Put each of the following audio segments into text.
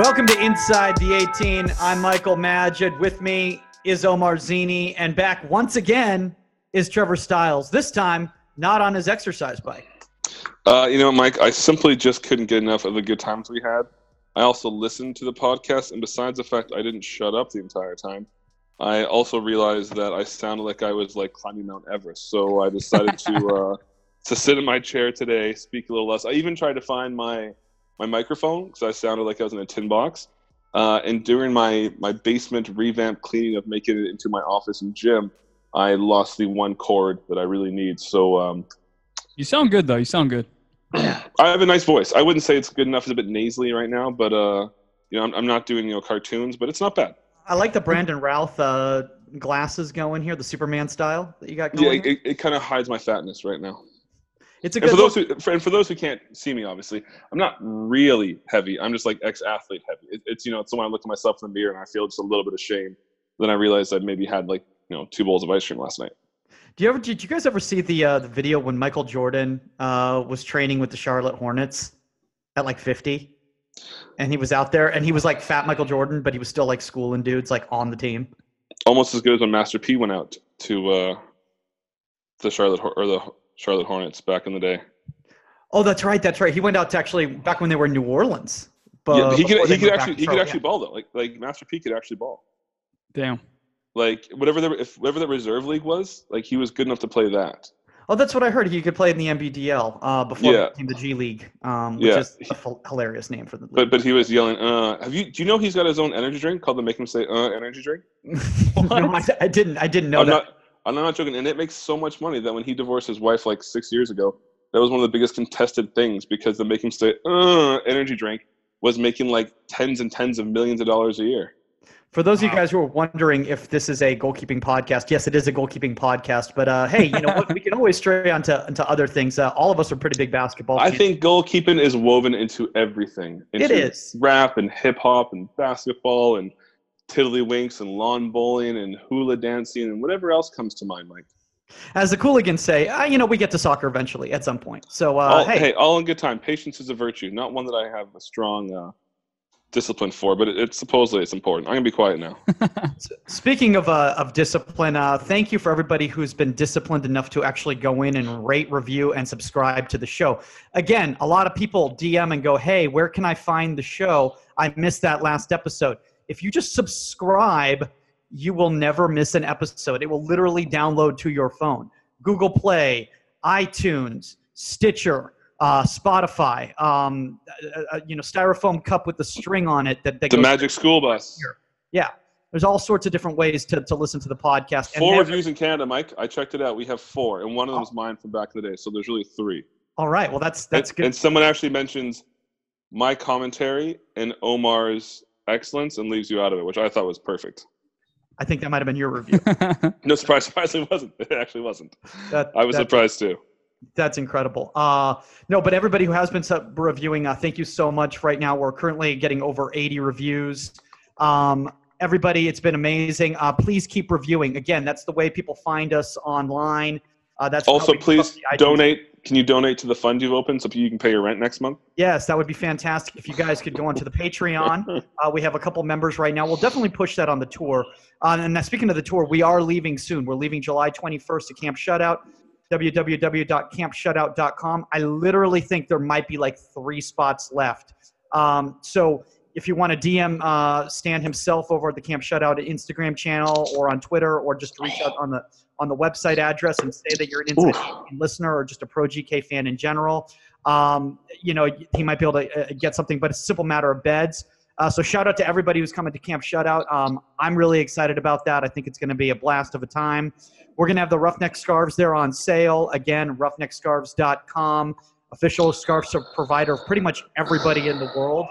Welcome to Inside the 18. I'm Michael Magid. With me is Omar Zini, and back once again is Trevor Stiles. This time, not on his exercise bike. Uh, you know, Mike, I simply just couldn't get enough of the good times we had. I also listened to the podcast, and besides the fact I didn't shut up the entire time, I also realized that I sounded like I was like climbing Mount Everest. So I decided to uh, to sit in my chair today, speak a little less. I even tried to find my my microphone because I sounded like I was in a tin box. Uh, and during my my basement revamp cleaning of making it into my office and gym, I lost the one cord that I really need. So um, You sound good though. You sound good. I have a nice voice. I wouldn't say it's good enough. It's a bit nasally right now, but uh, you know, I'm, I'm not doing you know cartoons, but it's not bad. I like the Brandon Routh uh, glasses going here, the Superman style that you got Yeah, going. it, it kind of hides my fatness right now. It's a And good for those who for, and for those who can't see me, obviously, I'm not really heavy. I'm just like ex-athlete heavy. It, it's you know, it's when I look at myself in the mirror and I feel just a little bit of shame. Then I realized I maybe had like you know two bowls of ice cream last night. Do you ever? Did you guys ever see the uh, the video when Michael Jordan uh, was training with the Charlotte Hornets at like 50, and he was out there and he was like fat Michael Jordan, but he was still like schooling dudes like on the team. Almost as good as when Master P went out to uh, the Charlotte or the Charlotte Hornets back in the day. Oh, that's right. That's right. He went out to actually back when they were in New Orleans. But yeah, he could he could actually he could Charlotte, actually ball though. Like like Master P could actually ball. Damn. Like whatever the if whatever the reserve league was, like he was good enough to play that. Oh, that's what I heard. He could play in the NBDL uh, before Yeah. it became the G League, um, which Yeah. is a h- hilarious name for the league. But but he was yelling. Uh, have you do you know he's got his own energy drink called the Make Him Say Uh energy drink? no, I, I didn't. I didn't know I'm that. not I'm not joking, and it makes so much money that when he divorced his wife like six years ago, that was one of the biggest contested things because the Make Him Say Uh energy drink was making like tens and tens of millions of dollars a year. For those of you guys who are wondering if this is a goalkeeping podcast, yes, it is a goalkeeping podcast. But uh, hey, you know what? We can always stray onto into other things. Uh, all of us are pretty big basketball. I fans. think goalkeeping is woven into everything. Into It is. rap and hip hop and basketball and tiddlywinks and lawn bowling and hula dancing and whatever else comes to mind, Mike. as the Cooligans say, uh, you know, we get to soccer eventually at some point. So uh, all, hey, hey. all in good time. Patience is a virtue, not one that I have a strong uh, discipline for, but it, it's supposedly it's important. I'm gonna be quiet now. Speaking of uh, of discipline, uh, thank you for everybody who's been disciplined enough to actually go in and rate, review, and subscribe to the show. Again, a lot of people DM and go, "Hey, where can I find the show? I missed that last episode." If you just subscribe, you will never miss an episode. It will literally download to your phone. Google Play, iTunes, Stitcher. Uh, Spotify, um, uh, uh, you know, styrofoam cup with the string on it that, that The Magic School Bus. yeah, there's all sorts of different ways to, to listen to the podcast. Four never- reviews in Canada, Mike. I checked it out. We have four, and one of them is mine from back in the day. So there's really three. all right, well that's that's and, good. And someone actually mentions my commentary and Omar's excellence and leaves you out of it, which I thought was perfect. I think that might have been your review. No surprise, surprise, it wasn't. It actually wasn't. That, I was that- surprised too. That's incredible. Uh, no, but everybody who has been sub- reviewing, uh, thank you so much. Right now, we're currently getting over 80 reviews. Um, everybody, it's been amazing. Uh, please keep reviewing. Again, that's the way people find us online. Uh, that's Also, we keep up please donate. Can you donate to the fund you've opened so you can pay your rent next month? Yes, that would be fantastic if you guys could go onto the Patreon. Uh, we have a couple members right now. We'll definitely push that on the tour. Uh, and now, speaking of the tour, we are leaving soon. We're leaving July 21st to Camp Shutout, www.campshutout.com. I literally think there might be like three spots left. Um, so if you want to DM uh, Stan himself over at the Camp Shutout Instagram channel or on Twitter, or just reach out on the on the website address and say that you're an Inside listener or just a pro GK fan in general, um, you know, he might be able to uh, get something, but it's a simple matter of beds. Uh, so shout out to everybody who's coming to Camp Shutout. Um, I'm really excited about that. I think it's going to be a blast of a time. We're going to have the Roughneck scarves there on sale. Again, roughneckscarves.com, official scarf provider of pretty much everybody in the world.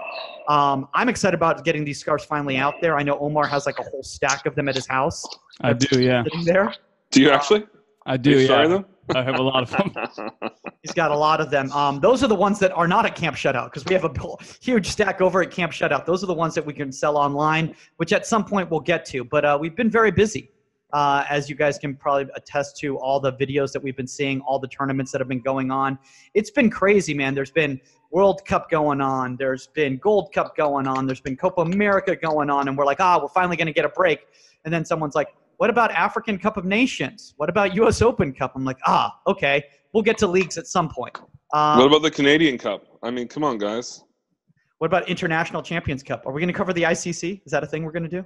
Um, I'm excited about getting these scarves finally out there. I know Omar has like a whole stack of them at his house I do, yeah. sitting there. Do you actually? I Are do, you yeah. them? I have a lot of them. He's got a lot of them. Um, those are the ones that are not at Camp Shutout because we have a huge stack over at Camp Shutout. Those are the ones that we can sell online, which at some point we'll get to. But uh, we've been very busy. Uh, as you guys can probably attest to, all the videos that we've been seeing, all the tournaments that have been going on, it's been crazy, man. There's been World Cup going on, there's been Gold Cup going on, there's been Copa America going on, and we're like, ah, we're finally going to get a break. And then someone's like, what about African Cup of Nations? What about U.S. Open Cup? I'm like, ah, okay, we'll get to leagues at some point. Um, what about the Canadian Cup? I mean, come on, guys. What about International Champions Cup? Are we going to cover the ICC? Is that a thing we're going to do?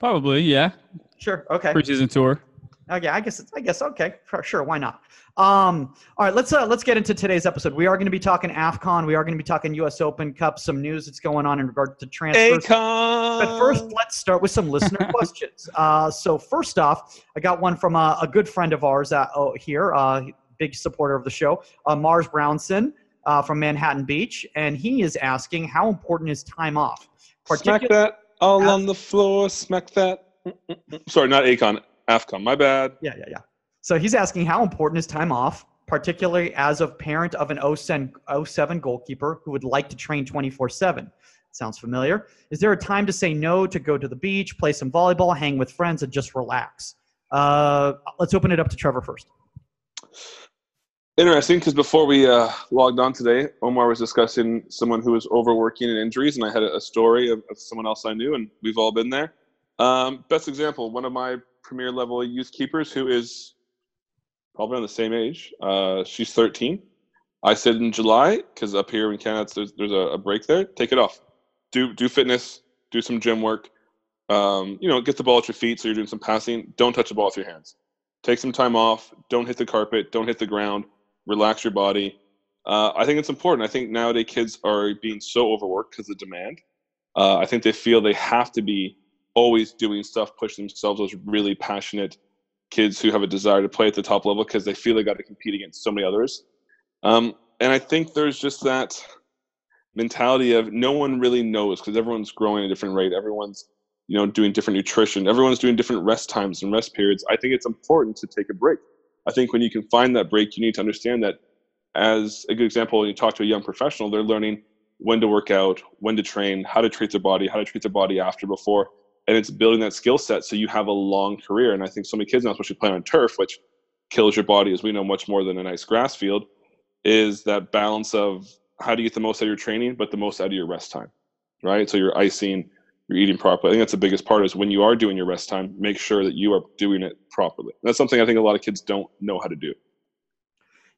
Probably, yeah. Sure. Okay. Preseason tour. Okay, I guess I guess okay, sure, why not? Um, all right, let's uh, let's get into today's episode. We are going to be talking Afcon. We are going to be talking U.S. Open Cup. Some news that's going on in regard to transfers. Acon. But first, let's start with some listener questions. Uh, so first off, I got one from a, a good friend of ours uh, oh, here, uh, big supporter of the show, uh, Mars Brownson uh, from Manhattan Beach, and he is asking how important is time off? Smack that all on the floor. Smack that. Sorry, not Acon. AFCON. My bad. Yeah, yeah, yeah. So he's asking how important is time off, particularly as a parent of an 07 goalkeeper who would like to train 24 7. Sounds familiar. Is there a time to say no to go to the beach, play some volleyball, hang with friends, and just relax? Uh, let's open it up to Trevor first. Interesting, because before we uh, logged on today, Omar was discussing someone who was overworking and injuries, and I had a story of, of someone else I knew, and we've all been there. Um, best example, one of my premier level youth keepers who is probably on the same age. Uh, she's 13. I said in July, because up here in Canada, there's, there's a, a, break there, take it off. Do, do fitness, do some gym work. Um, you know, get the ball at your feet so you're doing some passing. Don't touch the ball with your hands. Take some time off. Don't hit the carpet. Don't hit the ground relax your body. Uh, I think it's important. I think nowadays kids are being so overworked because of demand. Uh, I think they feel they have to be always doing stuff, push themselves those really passionate kids who have a desire to play at the top level because they feel they got to compete against so many others. Um, and I think there's just that mentality of no one really knows because everyone's growing at a different rate. Everyone's you know doing different nutrition. Everyone's doing different rest times and rest periods. I think it's important to take a break. I think when you can find that break, you need to understand that as a good example, when you talk to a young professional, they're learning when to work out, when to train, how to treat their body, how to treat their body after, before, and it's building that skill set so you have a long career. And I think so many kids now, especially playing on turf, which kills your body, as we know, much more than a nice grass field, is that balance of how do you get the most out of your training, but the most out of your rest time, right? So you're icing, you're eating properly. I think that's the biggest part is when you are doing your rest time, make sure that you are doing it properly. that's something I think a lot of kids don't know how to do.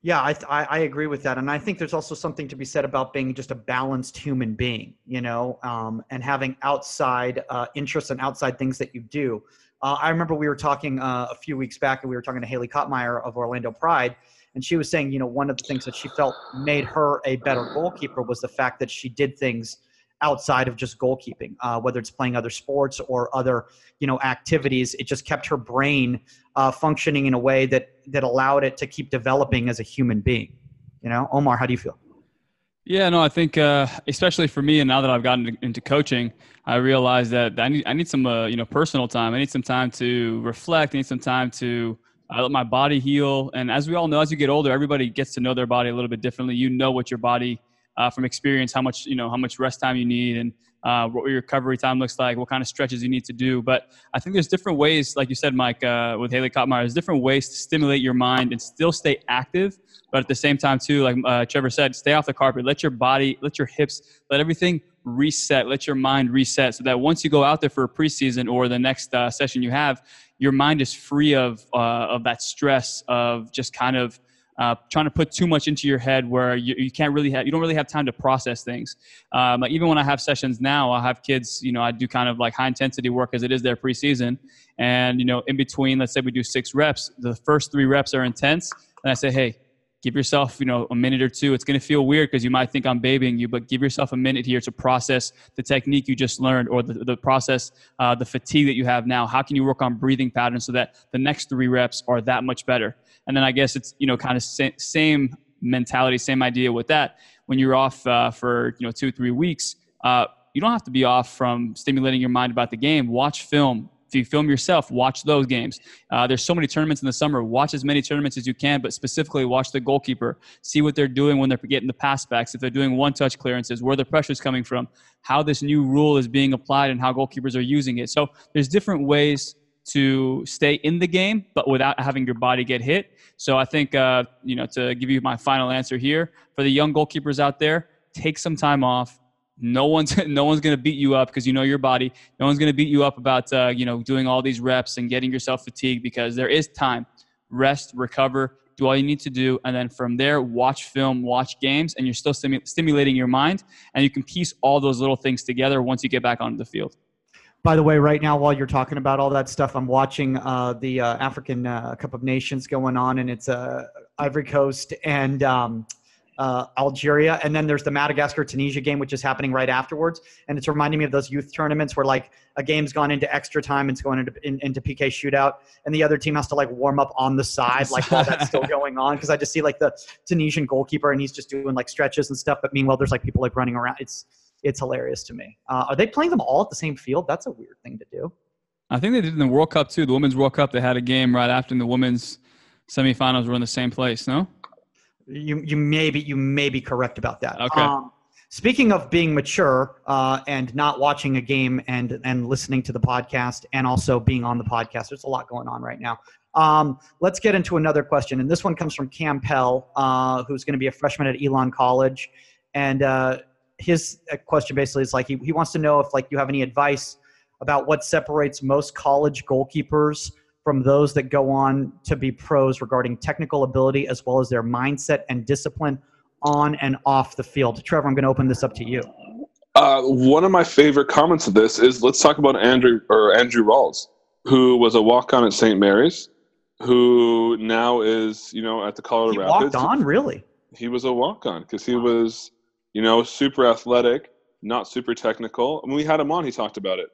Yeah, I, I, I agree with that, and I think there's also something to be said about being just a balanced human being, you know, um, and having outside uh, interests and outside things that you do. Uh, I remember we were talking uh, a few weeks back, and we were talking to Haley Kopmeyer of Orlando Pride, and she was saying, you know, one of the things that she felt made her a better goalkeeper was the fact that she did things outside of just goalkeeping, uh, whether it's playing other sports or other you know activities. It just kept her brain uh, functioning in a way that that allowed it to keep developing as a human being. You know, Omar, how do you feel? Yeah, no, I think uh, especially for me, and now that I've gotten into coaching, I realize that I need I need some uh, you know personal time. I need some time to reflect. I need some time to uh, let my body heal. And as we all know, as you get older, everybody gets to know their body a little bit differently. You know what your body uh, from experience how much you know how much rest time you need and uh, what your recovery time looks like, what kind of stretches you need to do. But I think there's different ways, like you said, Mike, uh, with Haley Kopmeyer, there's different ways to stimulate your mind and still stay active, but at the same time too, like uh, Trevor said, stay off the carpet, let your body, let your hips, let everything reset, let your mind reset, so that once you go out there for a preseason or the next uh, session you have, your mind is free of uh, of that stress of just kind of uh, trying to put too much into your head where you, you can't really have you don't really have time to process things. Um, like even when i have sessions now i have kids you know i do kind of like high intensity work as it is their preseason. And you know in between let's say we do six reps the first three reps are intense and i say hey give yourself you know a minute or two. It's going to feel weird because you might think i'm babying you but give yourself a minute here to process the technique you just learned or the, the process uh, the fatigue that you have now. How can you work on breathing patterns so that the next three reps are that much better and then i guess it's you know kind of sa- same mentality same idea with that when you're off uh, for you know two three weeks uh, you don't have to be off from stimulating your mind about the game watch film if you film yourself, watch those games. Uh, there's so many tournaments in the summer. Watch as many tournaments as you can, but specifically watch the goalkeeper. See what they're doing when they're getting the pass backs, if they're doing one touch clearances, where the pressure is coming from, how this new rule is being applied, and how goalkeepers are using it. So there's different ways to stay in the game, but without having your body get hit. So I think, uh, you know, to give you my final answer here for the young goalkeepers out there, take some time off. No one's no one's to beat you up because you know your body. No one's to beat you up about uh, you know doing all these reps and getting yourself fatigued because there is time. Rest, recover, do all you need to do, and then from there, watch film, watch games, and you're still stimu- stimulating your mind, and you can piece all those little things together once you get back onto the field. By the way, right now, while you're talking about all that stuff, I'm watching uh, the uh, African uh, Cup of Nations going on, and it's uh, Ivory Coast and um, uh, Algeria, and then there's the Madagascar Tunisia game, which is happening right afterwards. And it's reminding me of those youth tournaments where like a game's gone into extra time, and it's going into in, into PK shootout, and the other team has to like warm up on the side, like while that's still going on. Because I just see like the Tunisian goalkeeper, and he's just doing like stretches and stuff. But meanwhile, there's like people like running around. It's it's hilarious to me. Uh, are they playing them all at the same field? That's a weird thing to do. I think they did in the World Cup too. The Women's World Cup, they had a game right after the women's semifinals were in the same place. No, you you may be you may be correct about that. Okay. Um, speaking of being mature uh, and not watching a game and and listening to the podcast and also being on the podcast, there's a lot going on right now. Um, let's get into another question, and this one comes from Cam Pell, uh, who's going to be a freshman at Elon College, and uh, his uh, question basically is like he, he wants to know if like you have any advice about what separates most college goalkeepers from those that go on to be pros regarding technical ability as well as their mindset and discipline on and off the field. Trevor, I'm going to open this up to you. Uh, one of my favorite comments of this is let's talk about Andrew or Andrew Rawls, who was a walk-on at St. Mary's, who now is you know at the Colorado He Rapids. walked on, really? He was a walk-on because he was you know super athletic, not super technical. When we had him on, he talked about it.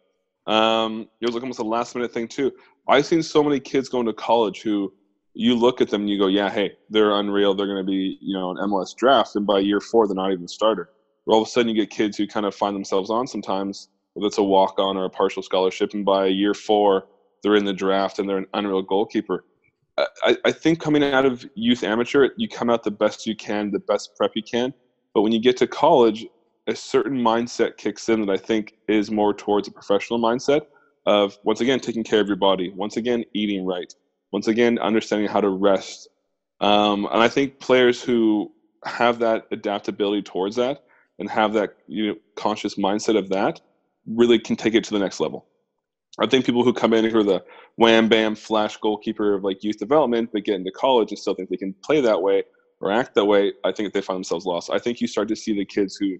Um, it was like almost a last-minute thing too. I've seen so many kids going to college who you look at them and you go, yeah, hey, they're unreal. They're going to be, you know, an MLS draft. And by year four, they're not even a starter. All of a sudden, you get kids who kind of find themselves on sometimes, whether it's a walk on or a partial scholarship. And by year four, they're in the draft and they're an unreal goalkeeper. I, I think coming out of youth amateur, you come out the best you can, the best prep you can. But when you get to college, a certain mindset kicks in that I think is more towards a professional mindset of once again taking care of your body, once again eating right, once again understanding how to rest. Um, and I think players who have that adaptability towards that and have that you know conscious mindset of that really can take it to the next level. I think people who come in who are the wham bam flash goalkeeper of like youth development, but get into college and still think they can play that way or act that way, I think they find themselves lost. I think you start to see the kids who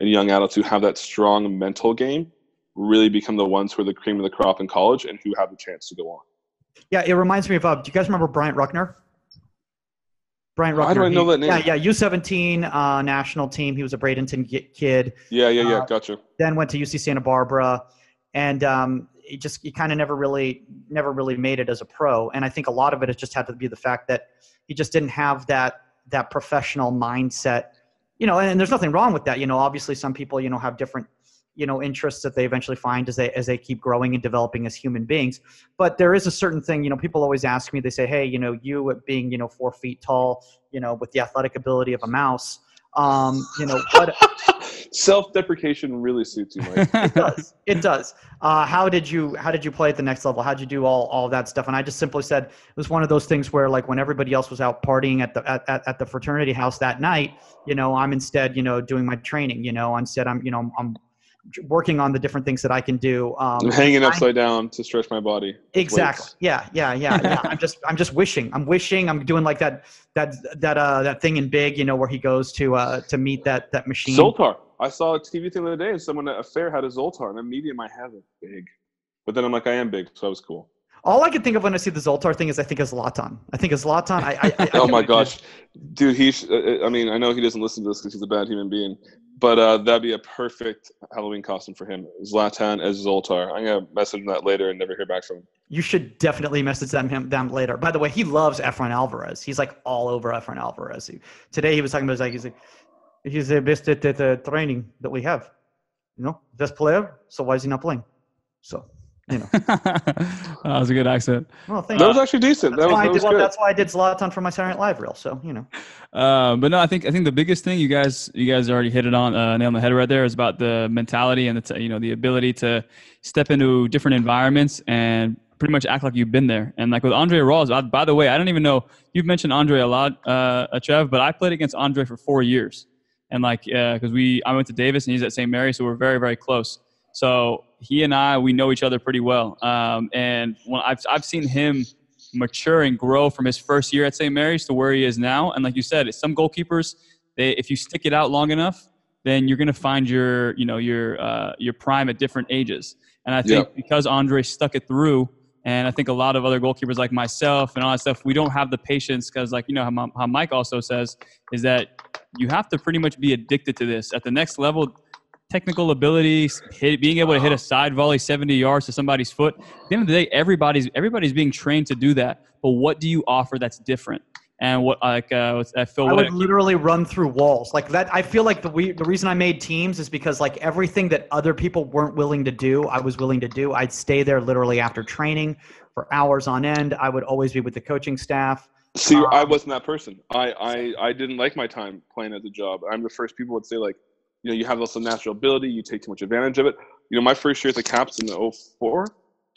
and young adults who have that strong mental game really become the ones who are the cream of the crop in college and who have the chance to go on. Yeah, it reminds me of. Uh, do you guys remember Bryant Ruckner? Bryant Ruckner. Why do I know he- that name? Yeah, yeah, U17 uh, national team. He was a Bradenton kid. Yeah, yeah, yeah. Uh, gotcha. then went to UC Santa Barbara, and um, he just he kind of never really never really made it as a pro. And I think a lot of it has just had to be the fact that he just didn't have that that professional mindset. You know, and there's nothing wrong with that. You know, obviously some people you know have different you know interests that they eventually find as they as they keep growing and developing as human beings. But there is a certain thing. You know, people always ask me. They say, hey, you know, you at being you know four feet tall, you know, with the athletic ability of a mouse. Um, you know, what Self-deprecation really suits you, Mike. it does. It does. Uh, how did you How did you play at the next level? How did you do all all that stuff? And I just simply said it was one of those things where, like, when everybody else was out partying at the at, at, at the fraternity house that night, you know, I'm instead, you know, doing my training. You know, instead I'm, you know, I'm working on the different things that I can do. Um, I'm hanging I- upside down to stretch my body. Exactly. weights. Yeah, yeah, yeah, yeah. I'm just I'm just wishing. I'm wishing. I'm doing like that that that uh that thing in Big, you know, where he goes to uh to meet that that machine. Zoltar. I saw a TV thing the other day, and someone at a fair had a Zoltar, and immediately my head was big. But then I'm like, I am big, so that was cool. All I can think of when I see the Zoltar thing is I think of Zlatan. I think of Zlatan. I, I, I oh my gosh, dude! He. Sh- uh, I mean, I know he doesn't listen to this because he's a bad human being, but uh, that'd be a perfect Halloween costume for him. Zlatan as Zoltar. I'm gonna message him that later and never hear back from him. You should definitely message them him them later. By the way, he loves Efrain Alvarez. He's like all over Efrain Alvarez. He, today he was talking about like he's like he's the best at, at uh, training that we have. You know, best player. So why is he not playing? So you know. that was a good accent. Well, thank That you. was actually decent. That's That was, why, I that did, was well, that's why I did Zlatan for my Saturday Night Live reel. So you know. Uh, but no, I think I think the biggest thing you guys you guys already hit it on uh, nail on the head right there is about the mentality and the t- you know the ability to step into different environments and pretty much act like you've been there. And like with Andre Rawls, I, by the way, I don't even know you've mentioned Andre a lot, uh, Trev, but I played against Andre for four years, and like because uh, we I went to Davis and he's at St. Mary, so we're very very close. So he and I we know each other pretty well, um, and when I've I've seen him mature and grow from his first year at St. Mary's to where he is now. And like you said, some goalkeepers, they if you stick it out long enough, then you're going to find your you know your uh, your prime at different ages. And I think yep. because Andre stuck it through, and I think a lot of other goalkeepers like myself and all that stuff, we don't have the patience because, like you know, how, how Mike also says, is that you have to pretty much be addicted to this. At the next level, technical abilities, hit, being able to hit a side volley 70 yards to somebody's foot. At the end of the day, everybody's everybody's being trained to do that. But what do you offer that's different? and what like uh, I feel. Like I would literally run through walls like that. I feel like the we, the reason I made teams is because like everything that other people weren't willing to do, I was willing to do. I'd stay there literally after training for hours on end. I would always be with the coaching staff. See, um, I wasn't that person. I, I I didn't like my time playing at the job. I'm the first people would say like, you know, you have this natural ability, you take too much advantage of it. You know, my first year at the Caps in the 04,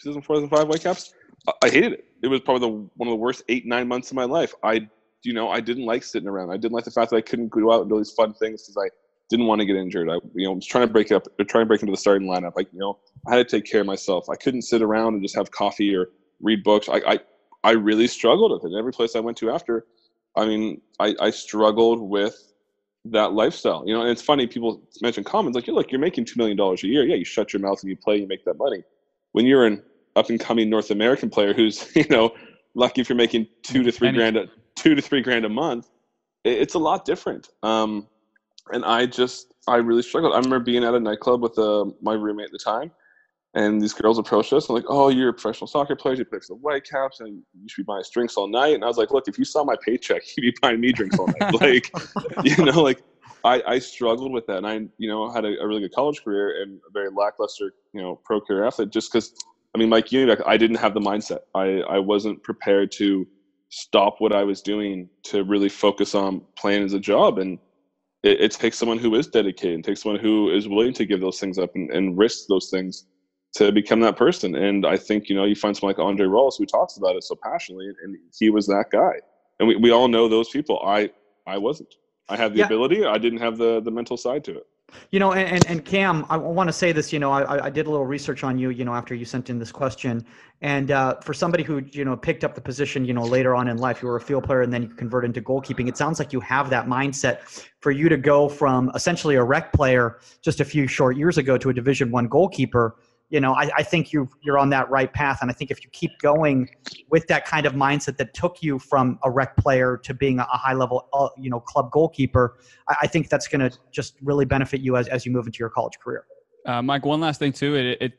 2004, 2005 Whitecaps, I hated it. It was probably the, one of the worst eight nine months of my life. I, you know, I didn't like sitting around. I didn't like the fact that I couldn't go out and do these fun things because I didn't want to get injured. I, you know, I was trying to break up, trying to break into the starting lineup. Like, you know, I had to take care of myself. I couldn't sit around and just have coffee or read books. I, I, I really struggled with it. Every place I went to after, I mean, I, I struggled with that lifestyle. You know, and it's funny people mention Commons like, look, you're making two million dollars a year. Yeah, you shut your mouth and you play, you make that money. When you're an up and coming North American player who's you know lucky if you're making two to three grand, a, two to three grand a month, it, it's a lot different. Um, and I just I really struggled. I remember being at a nightclub with uh, my roommate at the time, and these girls approached us and like, "Oh, you're a professional soccer player. You play for the Whitecaps, and you should be buying us drinks all night." And I was like, "Look, if you saw my paycheck, you'd be buying me drinks all night." like, you know, like I, I struggled with that, and I, you know, had a, a, really good college career and a very lackluster, you know, pro career athlete. Just because, I mean, Mike Unit, I didn't have the mindset. I, I wasn't prepared to stop what I was doing to really focus on playing as a job. And it, it takes someone who is dedicated, and takes someone who is willing to give those things up and, and risk those things to become that person. And I think, you know, you find someone like Andre Rawls who talks about it so passionately, and he was that guy. And we, we all know those people. I I wasn't. I had the yeah. ability. I didn't have the the mental side to it. You know, and, and Cam, I want to say this. You know, I, I did a little research on you. You know, after you sent in this question, and uh, for somebody who you know picked up the position, you know, later on in life, you were a field player, and then you convert into goalkeeping. It sounds like you have that mindset for you to go from essentially a rec player just a few short years ago to a Division One goalkeeper you know, I, I think you you're on that right path, and I think if you keep going with that kind of mindset that took you from a rec player to being a, high level, uh, you know, club goalkeeper, I, I think that's going to just really benefit you as as you move into your college career. Uh, Mike, one last thing too. It, it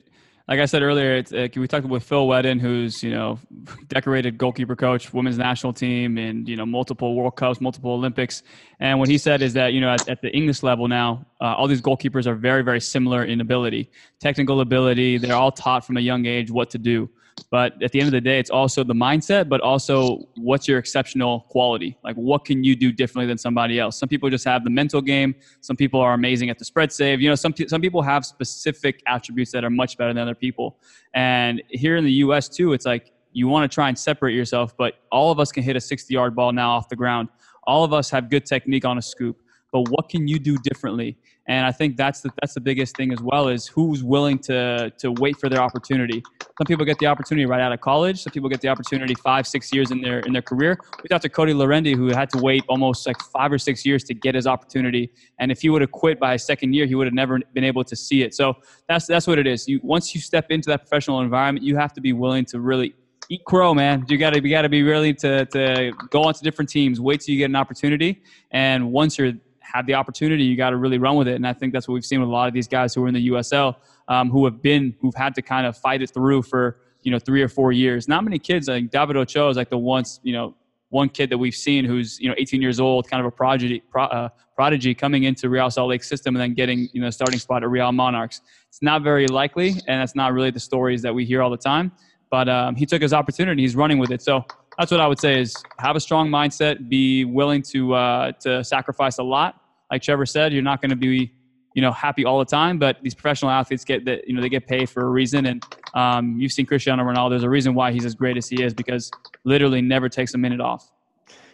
like I said earlier, uh, we talked with Phil Wheddon, who's you know decorated goalkeeper coach, women's national team, and you know multiple World Cups, multiple Olympics. And what he said is that you know at, at the English level now, uh, all these goalkeepers are very very similar in ability, technical ability. They're all taught from a young age what to do. But at the end of the day, it's also the mindset, but also what's your exceptional quality? Like, what can you do differently than somebody else? Some people just have the mental game. Some people are amazing at the spread save. You know, some, some people have specific attributes that are much better than other people. And here in the US, too, it's like you want to try and separate yourself, but all of us can hit a 60 yard ball now off the ground. All of us have good technique on a scoop but what can you do differently? And I think that's the that's the biggest thing as well is who's willing to to wait for their opportunity. Some people get the opportunity right out of college. Some people get the opportunity five, six years in their in their career. We talked to Cody Laurendi, who had to wait almost like five or six years to get his opportunity. And if he would have quit by his second year, he would have never been able to see it. So that's that's what it is. You once you step into that professional environment, you have to be willing to really eat crow, man. You gotta you gotta be really to to go on to different teams. Wait till you get an opportunity, and once you're have the opportunity, you got to really run with it. And I think that's what we've seen with a lot of these guys who are in the USL, um, who have been, who've had to kind of fight it through for you know three or four years. Not many kids. Like David Ochoa is like the once you know one kid that we've seen who's you know 18 years old, kind of a prodigy, pro, uh, prodigy coming into Real Salt Lake system and then getting you know starting spot at Real Monarchs. It's not very likely, and that's not really the stories that we hear all the time. But um, he took his opportunity. He's running with it. So that's what I would say: is have a strong mindset, be willing to uh, to sacrifice a lot, like Trevor said, you're not going to be you know happy all the time. But these professional athletes get that you know they get paid for a reason, and um, you've seen Cristiano Ronaldo. There's a reason why he's as great as he is because literally never takes a minute off.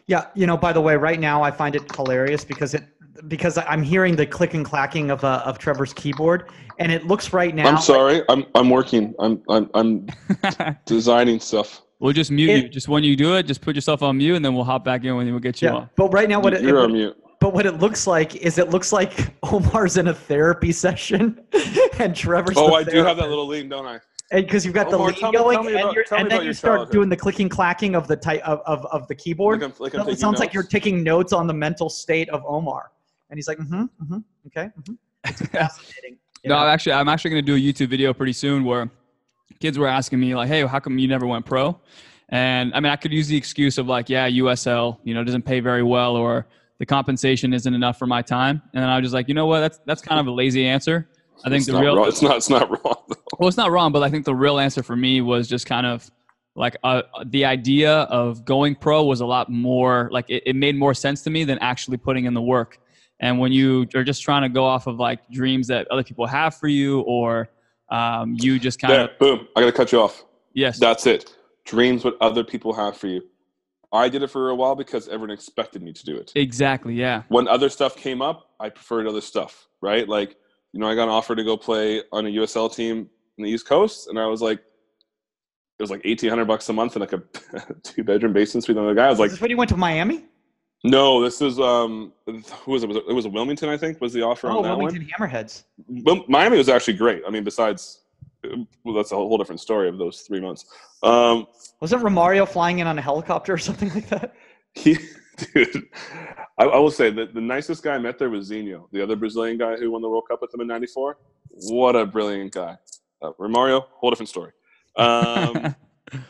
Yeah, you know. By the way, right now I find it hilarious because it because I'm hearing the click and clacking of uh, of Trevor's keyboard, and it looks right now. I'm sorry. I'm I'm working. I'm I'm I'm designing stuff. We'll just mute It- you. Just when you do it, just put yourself on mute, and then we'll hop back in when we'll get you Yeah, on. but right now what it, You're it- on mute. but what it looks like is it looks like Omar's in a therapy session, and Trevor's. Oh, the I do have that little lean, don't I? And because you've got the Omar, lead tell me- going, me and, about- you're, and then you your start childhood. doing the clicking clacking of the type of, of, of the keyboard. Like I'm, like I'm So it taking sounds like you're taking notes on the mental state of Omar, and he's like, mm-hmm, mm-hmm, okay, mm-hmm. It's fascinating. No, know? I'm actually, I'm actually going to do a YouTube video pretty soon where kids were asking me like, "Hey, how come you never went pro?" And I mean, I could use the excuse of like, "Yeah, USL, you know, doesn't pay very well, or the compensation isn't enough for my time." And then I was just like, you know what? That's that's kind of a lazy answer. I think it's the real wrong. It's not. It's not wrong. Though. well, it's not wrong, but I think the real answer for me was just kind of like uh, the idea of going pro was a lot more like it, it made more sense to me than actually putting in the work. And when you are just trying to go off of like dreams that other people have for you, or um, you just kind There, of boom. I gotta cut you off. yes, That's it. Dreams what other people have for you. I did it for a while because everyone expected me to do it. exactly, yeah, When other stuff came up, I preferred other stuff. Right? Like, you know, I got an offer to go play on a USL team in the East Coast, and I was like, it was like eighteen hundred bucks a month in like a two bedroom basement suite. And the guy I was like, is this when you went to Miami? No, this is um, who was it? Was it, it was Wilmington, I think, was the offer Oh, on that Wilmington one. Hammerheads. Well, Miami was actually great. I mean, besides, well, that's a whole different story of those three months. Um, Wasn't Romario flying in on a helicopter or something like that? he, dude, I, I will say that the nicest guy I met there was Zinho, the other Brazilian guy who won the World Cup with them in '94. What a brilliant guy. Uh, Romario, whole different story. Um,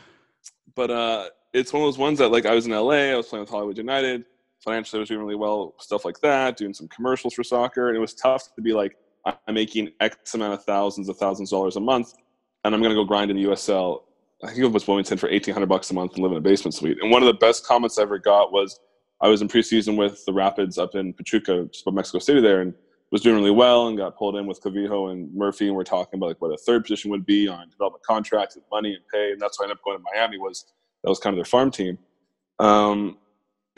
but uh, it's one of those ones that like I was in LA, I was playing with Hollywood United. Financially, I was doing really well, stuff like that, doing some commercials for soccer, and it was tough to be like, I'm making X amount of thousands of thousands of dollars a month, and I'm gonna go grind in the USL. I think it was Wilmington for 1,800 bucks a month and live in a basement suite. And one of the best comments I ever got was, I was in preseason with the Rapids up in Pachuca, just above Mexico City there, and was doing really well and got pulled in with Clavijo and Murphy, and we're talking about like what a third position would be on development contracts and money and pay, and that's why I ended up going to Miami. Was that was kind of their farm team, um,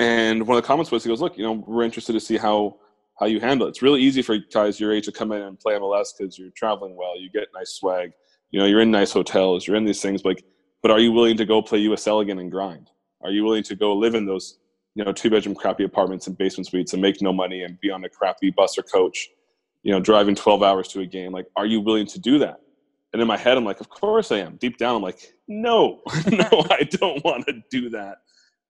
and one of the comments was he goes, "Look, you know, we're interested to see how how you handle it. It's really easy for guys your age to come in and play MLS because you're traveling well, you get nice swag, you know, you're in nice hotels, you're in these things, like, but are you willing to go play USL again and grind? Are you willing to go live in those you know, two bedroom crappy apartments and basement suites and make no money and be on a crappy bus or coach, you know, driving 12 hours to a game. Like, are you willing to do that? And in my head, I'm like, of course I am. Deep down, I'm like, no, no, I don't want to do that.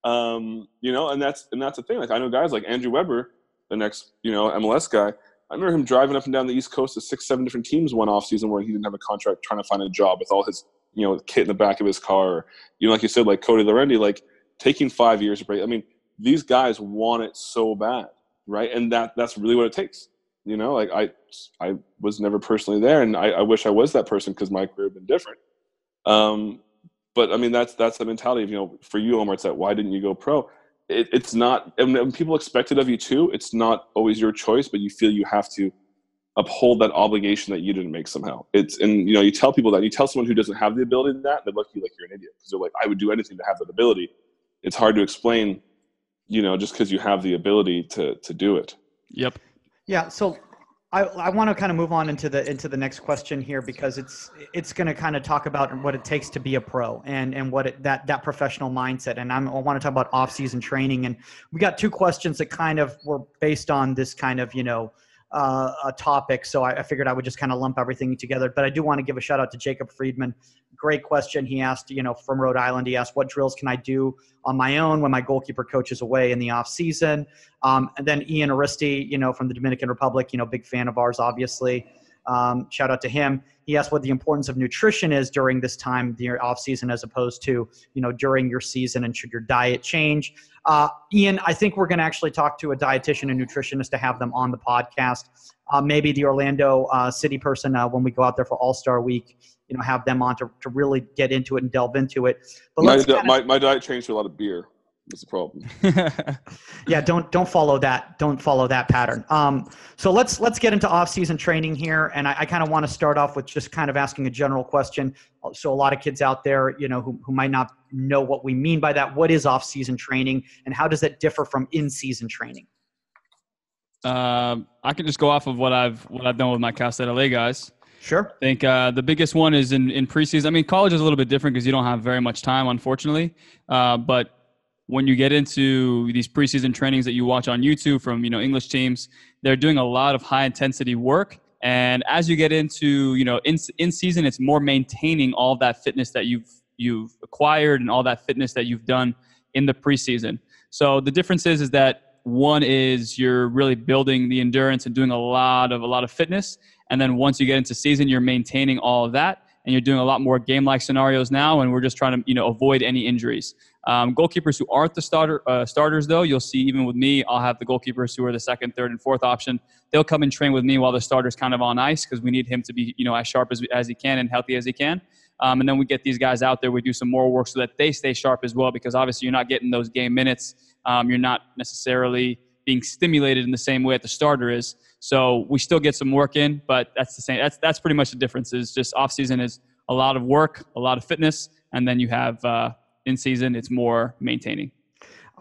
Um, you know, and that's and that's the thing. Like, I know guys like Andrew Weber, the next, you know, MLS guy. I remember him driving up and down the East Coast to six, seven different teams one off season where he didn't have a contract, trying to find a job with all his, you know, kit in the back of his car. Or, you know, like you said, like Cody Laurendi, like taking five years to break. I mean, these guys want it so bad, right? And that that's really what it takes. You know, like I I was never personally there, and I, I wish I was that person because my career had been different. Um, but I mean, that's that's the mentality of you know, for you, Omar. It's that why didn't you go pro? It, it's not, and when people expect it of you too. It's not always your choice, but you feel you have to uphold that obligation that you didn't make somehow. It's and you know, you tell people that. You tell someone who doesn't have the ability to that, they look at you like you're an idiot because they're like, I would do anything to have that ability. It's hard to explain, you know, just because you have the ability to to do it. yep. Yeah, so I, I want to kind of move on into the into the next question here because it's it's going to kind of talk about what it takes to be a pro and and what it, that that professional mindset. And I'm, I want to talk about off season training. And we got two questions that kind of were based on this kind of you know uh, a topic. So I, I figured I would just kind of lump everything together. But I do want to give a shout out to Jacob Friedman great question he asked you know from Rhode Island he asked what drills can I do on my own when my goalkeeper coach is away in the off season um, and then Ian Aristi, you know, from the Dominican Republic, you know, big fan of ours, obviously. Um, shout out to him. He asked what the importance of nutrition is during this time, the off season, as opposed to, you know, during your season, and should your diet change? Uh, Ian, I think we're going to actually talk to a dietitian and nutritionist to have them on the podcast. Uh, maybe the Orlando uh, City person uh, when we go out there for All Star Week, you know, have them on to, to really get into it and delve into it. But My, di- kinda- my my diet changed to a lot of beer. That's the problem. yeah, don't don't follow that. Don't follow that pattern. Um, so let's let's get into off-season training here, and I, I kind of want to start off with just kind of asking a general question. So a lot of kids out there, you know, who who might not know what we mean by that. What is off-season training, and how does that differ from in-season training? Um, I can just go off of what I've what I've done with my Cal State LA guys. Sure. I think uh, the biggest one is in, in preseason. I mean, college is a little bit different because you don't have very much time, unfortunately. Uh, but when you get into these preseason trainings that you watch on YouTube from you know English teams, they're doing a lot of high intensity work. And as you get into you know in in season, it's more maintaining all that fitness that you've you've acquired and all that fitness that you've done in the preseason. So the difference is is that one is you're really building the endurance and doing a lot of a lot of fitness and then once you get into season, you're maintaining all of that and you're doing a lot more game-like scenarios now. And we're just trying to, you know, avoid any injuries. Um, goalkeepers who aren't the starter uh, starters, though, you'll see even with me, I'll have the goalkeepers who are the second, third, and fourth option. They'll come and train with me while the starter's kind of on ice because we need him to be, you know, as sharp as, as he can and healthy as he can. Um, and then we get these guys out there. We do some more work so that they stay sharp as well because obviously you're not getting those game minutes. Um, you're not necessarily being stimulated in the same way that the starter is. So we still get some work in, but that's the same. That's that's pretty much the difference. Is just off season is a lot of work, a lot of fitness, and then you have uh, in season it's more maintaining.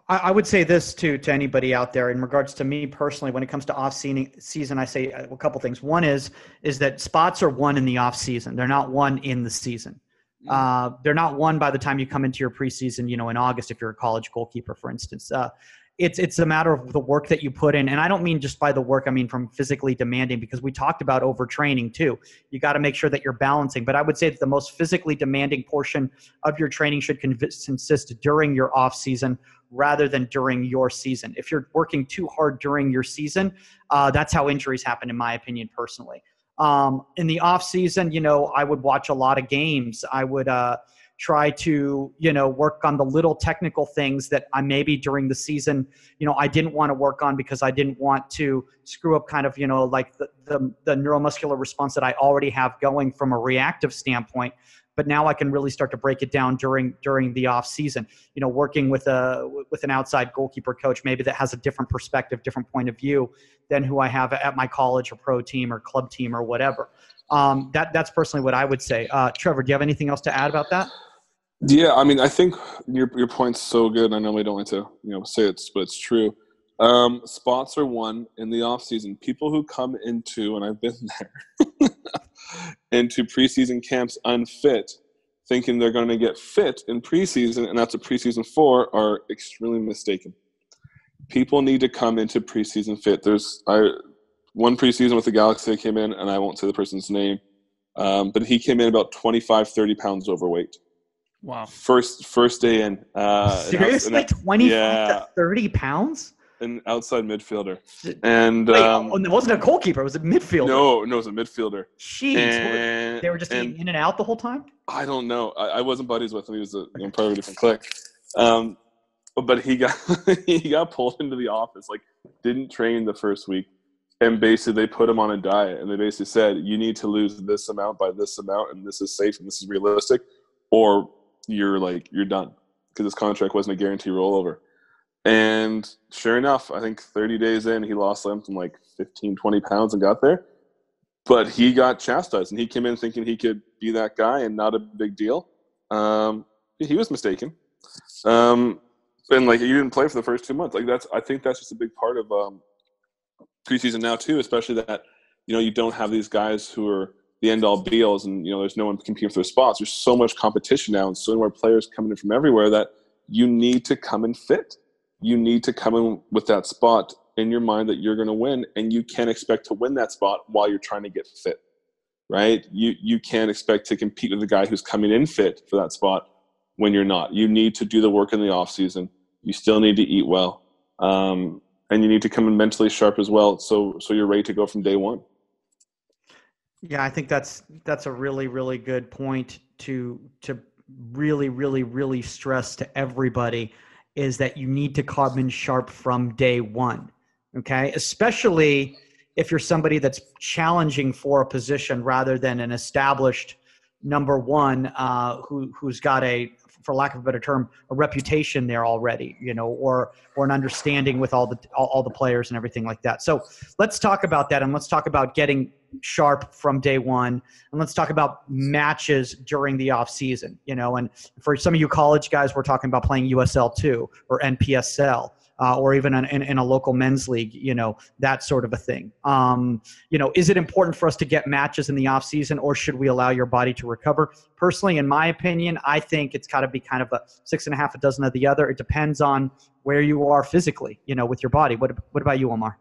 I would say this to to anybody out there in regards to me personally. When it comes to off season, season, I say a couple things. One is is that spots are won in the off season. They're not won in the season. Mm. Uh, they're not won by the time you come into your preseason. You know, in August, if you're a college goalkeeper, for instance. Uh, it's it's a matter of the work that you put in. And i don't mean just by the work i mean from physically demanding because we talked about overtraining too. You got to make sure that you're balancing but i would say that the most physically demanding portion of your training should consist during your off season rather than during your season. If you're working too hard during your season uh, that's how injuries happen in my opinion personally. Um, in the off season you know i would watch a lot of games. I would uh, try to you know work on the little technical things that I maybe during the season you know I didn't want to work on because I didn't want to screw up kind of you know like the the, the neuromuscular response that I already have going from a reactive standpoint but now I can really start to break it down during during the off season. You know, working with a with an outside goalkeeper coach, maybe that has a different perspective, different point of view than who I have at my college or pro team or club team or whatever. Um, that that's personally what I would say. Uh, Trevor, do you have anything else to add about that? Yeah, I mean, I think your your point's so good. I normally don't like to you know say it, but it's true. Um, spots are one in the off season. People who come into, and I've been there, into preseason camps unfit, thinking they're going to get fit in preseason, and that's what preseason for, are extremely mistaken. People need to come into preseason fit. There's I one preseason with the Galaxy came in, and I won't say the person's name, um, but he came in about 25, 30 pounds overweight Wow. First first day in. Uh, Seriously, twenty yeah, to thirty pounds. An outside midfielder, and Wait, um, oh, it wasn't a goalkeeper; it was a midfielder. No, no, it was a midfielder. Jeez, and, they were just and, in and out the whole time. I don't know. I, I wasn't buddies with him. He was a you know, part of a different clique. Um, but he got he got pulled into the office. Like, didn't train the first week, and basically they put him on a diet, and they basically said, "You need to lose this amount by this amount, and this is safe and this is realistic, or you're like you're done because this contract wasn't a guarantee rollover. And sure enough, I think 30 days in, he lost something like 15, 20 pounds and got there. But he got chastised, and he came in thinking he could be that guy and not a big deal. Um, he was mistaken. Um, and like you didn't play for the first two months. Like that's, I think that's just a big part of um, preseason now too, especially that you know you don't have these guys who are the end all be alls and you know there's no one competing for their spots. There's so much competition now and so many more players coming in from everywhere that you need to come and fit. You need to come in with that spot in your mind that you're going to win and you can't expect to win that spot while you're trying to get fit right? You you can't expect to compete with the guy who's coming in fit for that spot when you're not. You need to do the work in the off season. You still need to eat well um, and you need to come in mentally sharp as well so so you're ready to go from day one yeah, I think that's that's a really really good point to to really really really stress to everybody is that you need to come in sharp from day one. Okay, especially if you're somebody that's challenging for a position rather than an established number one uh, who who's got a for lack of a better term, a reputation there already, you know, or or an understanding with all the all, all the players and everything like that. So let's talk about that, and let's talk about getting sharp from day one, and let's talk about matches during the off season. You know, and for some of you college guys, we're talking about playing USL two or NPSL uh, or even in, in, in, a local men's league, you know, that sort of a thing. Um, you know, is it important for us to get matches in the off season or should we allow your body to recover? Personally, in my opinion, I think it's got to be kind of a six and a half, a dozen of the other. It depends on where you are physically, you know, with your body. What, what about you, Omar?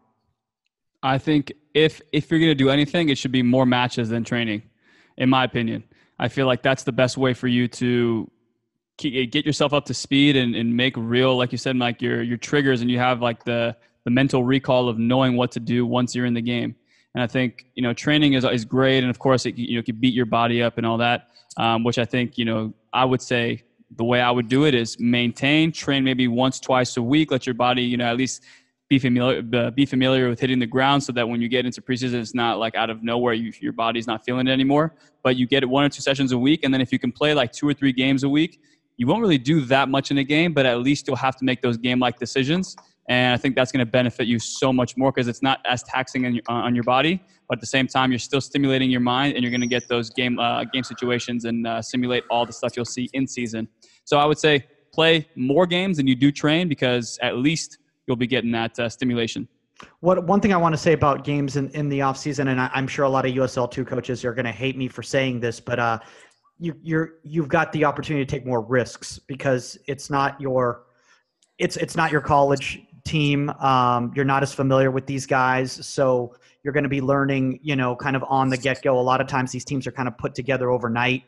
I think if if you're going to do anything, it should be more matches than training, in my opinion. I feel like that's the best way for you to get yourself up to speed and, and make real, like you said, Mike, your your triggers, and you have like the the mental recall of knowing what to do once you're in the game. And I think you know training is is great, and of course it you know can beat your body up and all that, um, which I think you know I would say the way I would do it is maintain, train maybe once twice a week, let your body you know at least be familiar be familiar with hitting the ground so that when you get into preseason it's not like out of nowhere you, your body's not feeling it anymore. But you get it one or two sessions a week. And then if you can play like two or three games a week you won't really do that much in a game, but at least you'll have to make those game like decisions. And I think that's going to benefit you so much more because it's not as taxing on your, on your body, but at the same time, you're still stimulating your mind and you're going to get those game, uh, game situations and uh, simulate all the stuff you'll see in season. So I would say play more games than you do train because at least you'll be getting that uh, stimulation. What one thing I want to say about games in, in the off season, and I, am sure a lot of USL two coaches are going to hate me for saying this, but uh, you you're you've got the opportunity to take more risks because it's not your it's it's not your college team. Um, you're not as familiar with these guys, so you're going to be learning, you know, kind of on the get go. A lot of times, these teams are kind of put together overnight,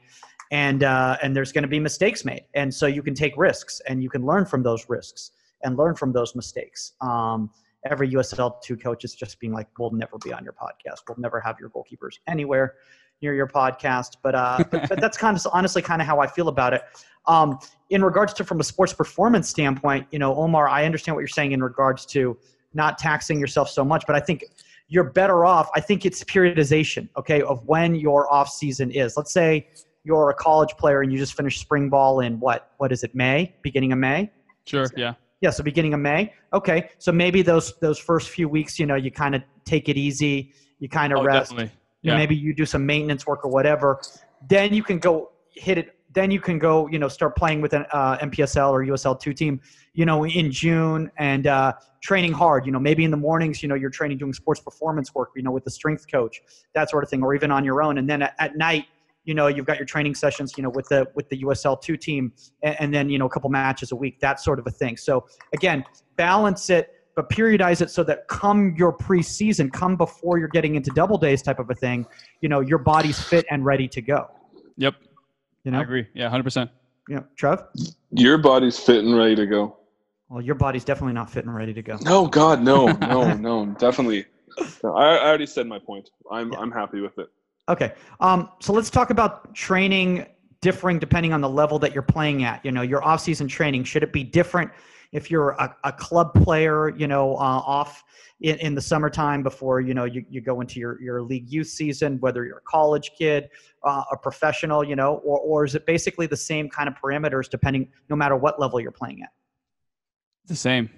and uh, and there's going to be mistakes made, and so you can take risks and you can learn from those risks and learn from those mistakes. Um, every USL two coach is just being like, "We'll never be on your podcast. We'll never have your goalkeepers anywhere." Near your podcast. But, uh, but, but, that's kind of honestly kind of how I feel about it. Um, in regards to from a sports performance standpoint, you know, Omar, I understand what you're saying in regards to not taxing yourself so much, but I think you're better off. I think it's periodization, okay, of when your off season is. Let's say you're a college player and you just finished spring ball in what? What is it? May, beginning of May. Sure. Yeah. Yeah. So beginning of May. Okay. So maybe those those first few weeks, you know, you kind of take it easy. You kind of oh, rest. Definitely yeah. maybe you do some maintenance work or whatever then you can go hit it then you can go you know start playing with an uh, mpsl or usl 2 team you know in june and uh, training hard you know maybe in the mornings you know you're training doing sports performance work you know with the strength coach that sort of thing or even on your own and then at, at night you know you've got your training sessions you know with the with the usl 2 team and, and then you know a couple matches a week that sort of a thing so again balance it but periodize it so that come your preseason, come before you're getting into double days type of a thing, you know, your body's fit and ready to go. Yep. You know? I agree. Yeah, 100%. Yeah. Trev? Your body's fit and ready to go. Well, your body's definitely not fit and ready to go. No, God, no, no, no, definitely. No, I, I, already said my point. I'm, yeah. I'm happy with it. Okay. Um, so let's talk about training differing depending on the level that you're playing at. You know, your off-season training, should it be different – if you're a, a club player, you know, uh, off in, in the summertime before, you know, you, you go into your, your league youth season, whether you're a college kid, uh, a professional, you know, or, or is it basically the same kind of parameters depending, no matter what level you're playing at? The same.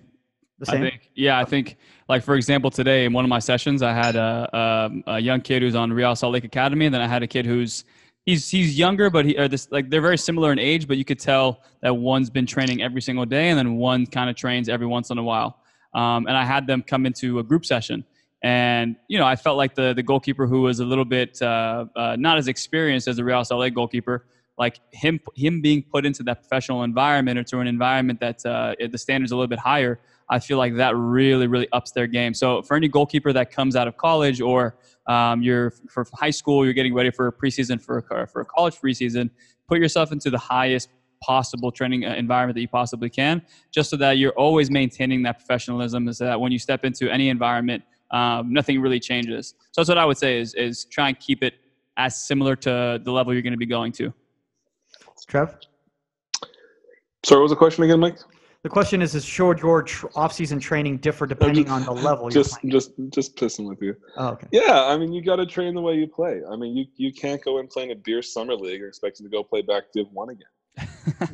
The same? I think, yeah, I think, like, for example, today in one of my sessions, I had a, a, a young kid who's on Real Salt Lake Academy, and then I had a kid who's he's he's younger, but he or this like they're very similar in age, but you could tell that one's been training every single day, and then one kind of trains every once in a while. Um, and I had them come into a group session, and you know I felt like the the goalkeeper who was a little bit uh, uh, not as experienced as the Real Lake goalkeeper, like him him being put into that professional environment or to an environment that uh, the standards a little bit higher. I feel like that really really ups their game. So for any goalkeeper that comes out of college or um, you're for high school, you're getting ready for a preseason for a, for a college preseason. Put yourself into the highest possible training uh, environment that you possibly can, just so that you're always maintaining that professionalism. Is that when you step into any environment, um, nothing really changes. So that's what I would say is is try and keep it as similar to the level you're going to be going to. Trev. Sorry, what was the question again, Mike? The question is: Is should your tr- off-season training differ uh, depending on the level? Just, just, just pissing with you. Oh, okay. Yeah, I mean, you got to train the way you play. I mean, you you can't go and play in a beer summer league or expect to go play back Div One again.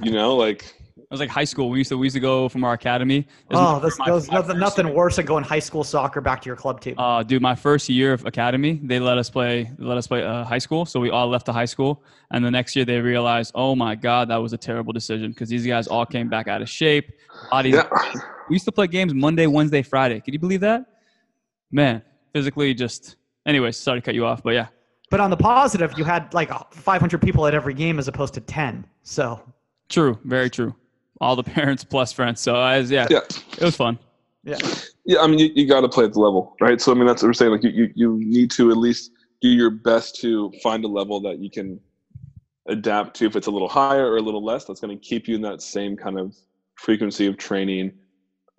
You know, like It was like high school. We used to we used to go from our academy. It Oh, my- that's, my- that's my nothing, nothing year- worse than going high school soccer back to your club team. Uh, dude, my first year of academy, they let us play. Let us play uh, high school, so we all left the high school. And the next year, they realized, oh my god, that was a terrible decision because these guys all came back out of shape. Bodies. yeah. We used to play games Monday, Wednesday, Friday. Can you believe that? Man, physically just. Anyways, sorry to cut you off, but yeah, But on the positive, you had like 500 people at every game as opposed to 10. So true, very true. All the parents plus friends. So as yeah, Yeah. it was fun. yeah, Yeah, I mean, you, you got to play at the level, right? So, I mean, that's what we're saying. Like, you, you, you need to at least do your best to find a level that you can adapt to. If it's a little higher or a little less, that's going to keep you in that same kind of frequency of training,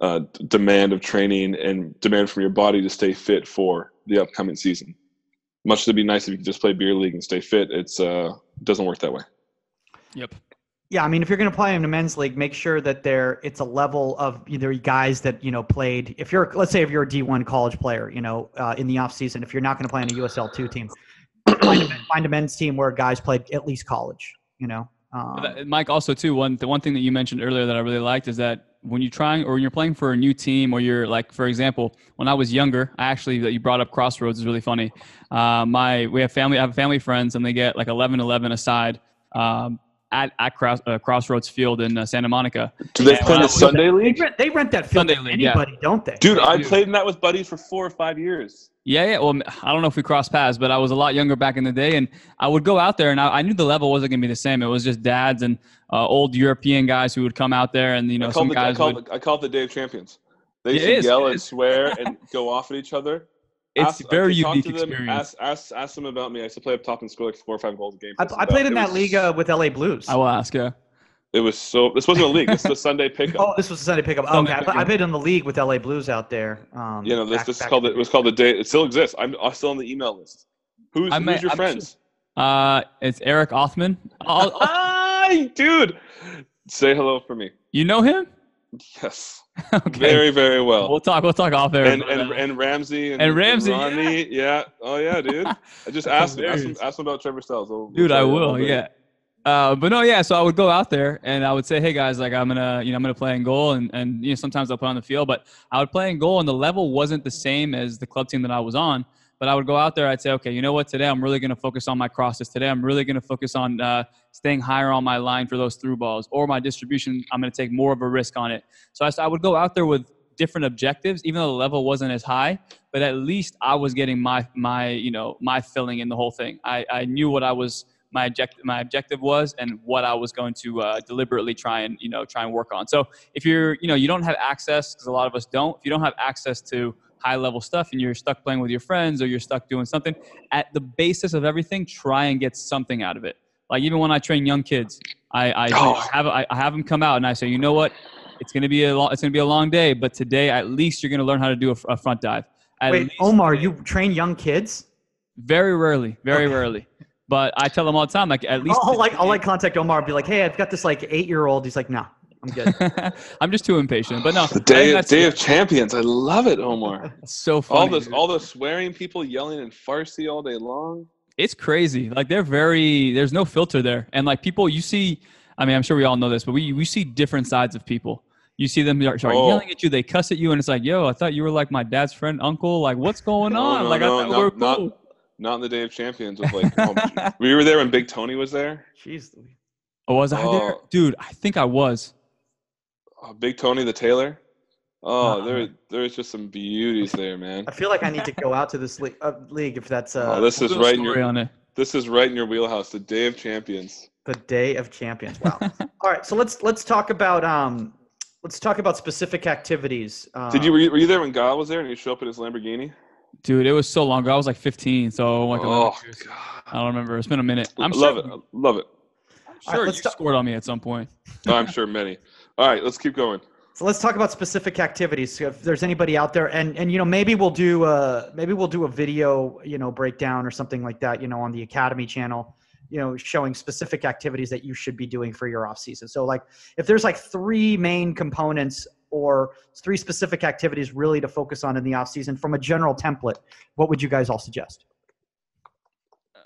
uh, demand of training, and demand from your body to stay fit for the upcoming season. Much as it'd be nice if you could just play beer league and stay fit, it's uh, doesn't work that way. Yep. yeah. I mean, if you're going to play in a men's league, make sure that there it's a level of either guys that you know played. If you're, let's say, if you're a D1 college player, you know, uh, in the off season, if you're not going to play on a USL two team, find a, find a men's team where guys played at least college. You know, um, Mike, also too, one the one thing that you mentioned earlier that I really liked is that when you're trying or when you're playing for a new team or you're like, for example, when I was younger, I actually that you brought up Crossroads is really funny. Uh, my we have family, I have family friends, and they get like 11 11 aside um, at at Cross, uh, Crossroads Field in uh, Santa Monica. Do they Yeah, play well, the Sunday they league? rent, they rent that field Sunday to league, yeah. anybody, don't they? Dude, I played in that with buddies for four or five years. Yeah, yeah. Well, I don't know if we crossed paths, but I was a lot younger back in the day, and I would go out there, and I, I knew the level wasn't going to be the same. It was just dads and uh, old European guys who would come out there, and you know, I call, some it the, I, guys call would. it, I call it the Day of Champions. They It used to is, yell and is. swear and go off at each other. It's Ask- very okay, talk unique to them, experience. Ask, ask, ask them about me. I used to play up top and score like four or five goals a game. I, I played in that was- league uh, with LA Blues. I will ask. Yeah. It was so. This wasn't a league. This was a Sunday pickup. Oh, this was a Sunday pickup. Sunday okay, I- pickup. I played in the league with LA Blues out there. Um, you know, this, back- this is called. The, it was called the day. It still exists. I'm, I'm still on the email list. Who's, I who's your I'm friends? Uh, it's Eric Othman. I'll, I'll- Hi, dude. Say hello for me. you know him? Yes, Okay. very, very well. We'll talk. We'll talk off air. and but, and, and Ramsey and, And Ramsey, Ronnie, yeah. Oh yeah, dude. I just That's asked him, ask him, ask him about Trevor Stells. We'll- we'll dude, I will. Yeah. it. Uh, but no, yeah. So I would go out there and I would say, "Hey guys, like I'm gonna, you know, I'm gonna play in goal," and and you know, sometimes I'll play on the field, but I would play in goal, and the level wasn't the same as the club team that I was on. But I would go out there. I'd say, "Okay, you know what? Today I'm really gonna focus on my crosses. Today I'm really gonna focus on uh, staying higher on my line for those through balls, or my distribution. I'm gonna take more of a risk on it." So I, I would go out there with different objectives, even though the level wasn't as high. But at least I was getting my my you know my filling in the whole thing. I, I knew what I was my object my objective was and what I was going to uh, deliberately try and you know try and work on. So if you're you know you don't have access because a lot of us don't. If you don't have access to high level stuff and you're stuck playing with your friends or you're stuck doing something, at the basis of everything, try and get something out of it. Like even when I train young kids, I, I, Oh. Have I, I have them come out and I say, you know what, it's gonna be a long, it's gonna be a long day, but today at least you're gonna learn how to do a, a front dive. At Wait, Omar, today. you train young kids? very rarely, very Okay. rarely. But I tell them all the time, like at least I'll, I'll like I'll like contact Omar and be like, hey, I've got this like eight year old. He's like, no, I'm good. I'm just too impatient. But no, The I day, of, that's day of champions. I love it, Omar. It's so funny. all this, dude. all the swearing people yelling in Farsi all day long. it's crazy. Like they're very there's no filter there. And like people you see I mean, I'm sure we all know this, but we we see different sides of people. You see them start start Oh. yelling at you, they cuss at you, and it's like, yo, I thought you were like my dad's friend, uncle. Like, what's going No, on? no, like, no, I thought no, we were not- cool. Not in the day of champions with like. oh, we were there when Big Tony was there. Jeez. Oh, was I there? Oh. Dude, I think I was. Oh, Big Tony the Tailor. Oh, Uh, there, there's just some beauties there, man. I feel like I need to go out to this league, uh, league if that's uh, Oh, this is We'll right in your. on it. This is right in your wheelhouse. The day of champions. the day of champions. Wow. All right, so let's let's talk about um let's talk about specific activities. Uh, Did you were, you were you there when Guile was there and you showed up in his Lamborghini? Dude, it was so long ago. I was like 15, so like Oh. God, I don't remember. It's been a minute. I'm love sure, it, love it. I'm sure right, you talk- scored on me at some point. I'm sure many. All right, let's keep going. So let's talk about specific activities. So if there's anybody out there, and and you know maybe we'll do a maybe we'll do a video you know breakdown or something like that you know on the Academy channel, you know showing specific activities that you should be doing for your off season. So like if there's like three main components or three specific activities really to focus on in the off season from a general template, what would you guys all suggest?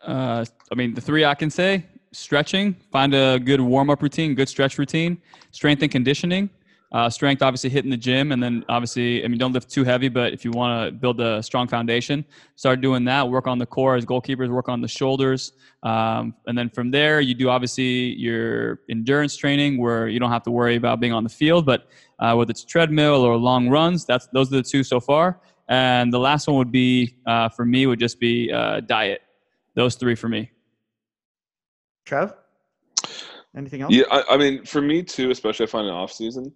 Uh, I mean, the three I can say stretching, find a good warm up routine, good stretch routine, strength and conditioning. Uh, strength, obviously, hitting the gym, and then obviously, I mean, don't lift too heavy, but if you want to build a strong foundation, start doing that. Work on the core as goalkeepers, work on the shoulders, um, and then from there, you do obviously your endurance training, where you don't have to worry about being on the field, but uh, whether it's treadmill or long runs, that's those are the two so far. And the last one would be uh, for me would just be uh, diet. Those three for me. Trev, anything else? Yeah, I, I mean, for me too, especially if I find in off season,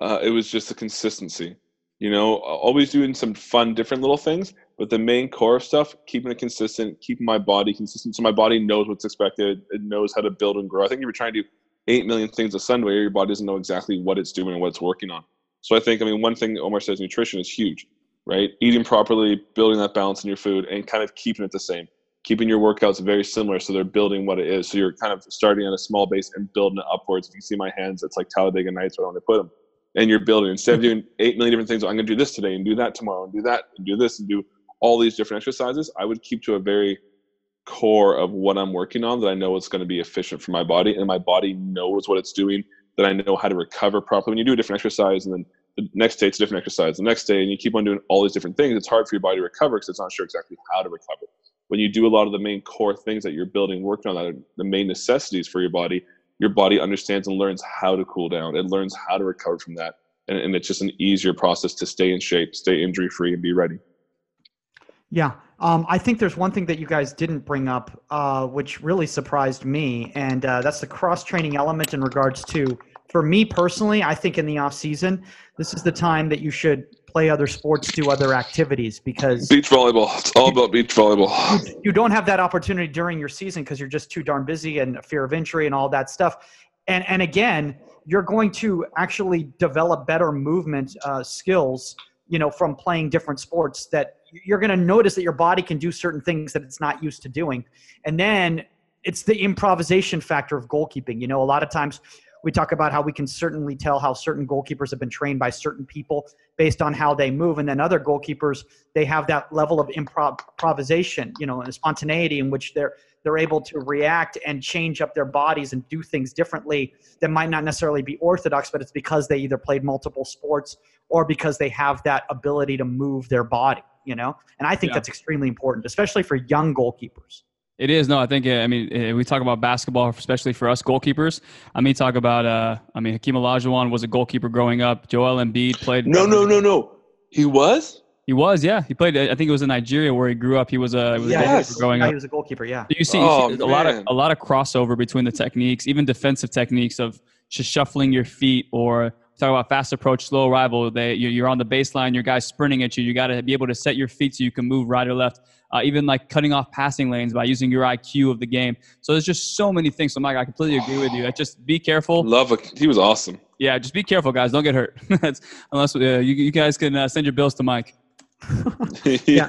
uh, it was just the consistency. You know, always doing some fun, different little things, but the main core of stuff, keeping it consistent, keeping my body consistent, so my body knows what's expected, it knows how to build and grow. I think if you're trying to do eight million things a Sunday, your body doesn't know exactly what it's doing and what it's working on. So I think, I mean, one thing Omar says, nutrition is huge, right? Eating properly, building that balance in your food, and kind of keeping it the same. Keeping your workouts very similar, so they're building what it is. So you're kind of starting at a small base and building it upwards. If you see my hands, it's like Talladega Nights where I want to put them and you're building instead of doing eight million different things. I'm going to do this today and do that tomorrow and do that and do this and do all these different exercises. I would keep to a very core of what I'm working on that I know is going to be efficient for my body and my body knows what it's doing. That I know how to recover properly. When you do a different exercise and then the next day it's a different exercise, the next day, and you keep on doing all these different things, it's hard for your body to recover because it's not sure exactly how to recover. When you do a lot of the main core things that you're building, working on that are the main necessities for your body, your body understands and learns how to cool down. It learns how to recover from that. And, and it's just an easier process to stay in shape, stay injury free, and be ready. Yeah. Um, I think there's one thing that you guys didn't bring up, uh, which really surprised me, and uh, that's the cross training element in regards to, for me personally, I think in the off season, this is the time that you should play other sports, do other activities because beach volleyball. It's all about beach volleyball. You, you don't have that opportunity during your season because you're just too darn busy and fear of injury and all that stuff. And and again, you're going to actually develop better movement uh, skills, you know, from playing different sports that you're going to notice that your body can do certain things that it's not used to doing. And then it's the improvisation factor of goalkeeping. You know, a lot of times we talk about how we can certainly tell how certain goalkeepers have been trained by certain people based on how they move. And then other goalkeepers they have that level of improv- improvisation you know and spontaneity in which they're they're able to react and change up their bodies and do things differently that might not necessarily be orthodox but it's because they either played multiple sports or because they have that ability to move their body you know? And i think yeah. that's extremely important especially for young goalkeepers it is no. I think I mean we talk about basketball, especially for us goalkeepers. I mean, talk about uh, I mean Hakeem Olajuwon was a goalkeeper growing up. Joel Embiid played. No, no, no, no. He was. He was, yeah. He played. I think it was in Nigeria where he grew up. He was a, he was yes. a goalkeeper growing yeah, up. He was a goalkeeper. Yeah. So you see, oh, you see a lot of a lot of crossover between the techniques, even defensive techniques of just shuffling your feet or talk about fast approach, slow arrival. They you're on the baseline, your guy's sprinting at you. You got to be able to set your feet so you can move right or left. Uh, even like cutting off passing lanes by using your IQ of the game. So there's just so many things. So Mike, I completely agree with you. Just be careful. Love it. He was awesome. Yeah, just be careful, guys. Don't get hurt. unless uh, you, you guys can uh, send your bills to Mike. yeah.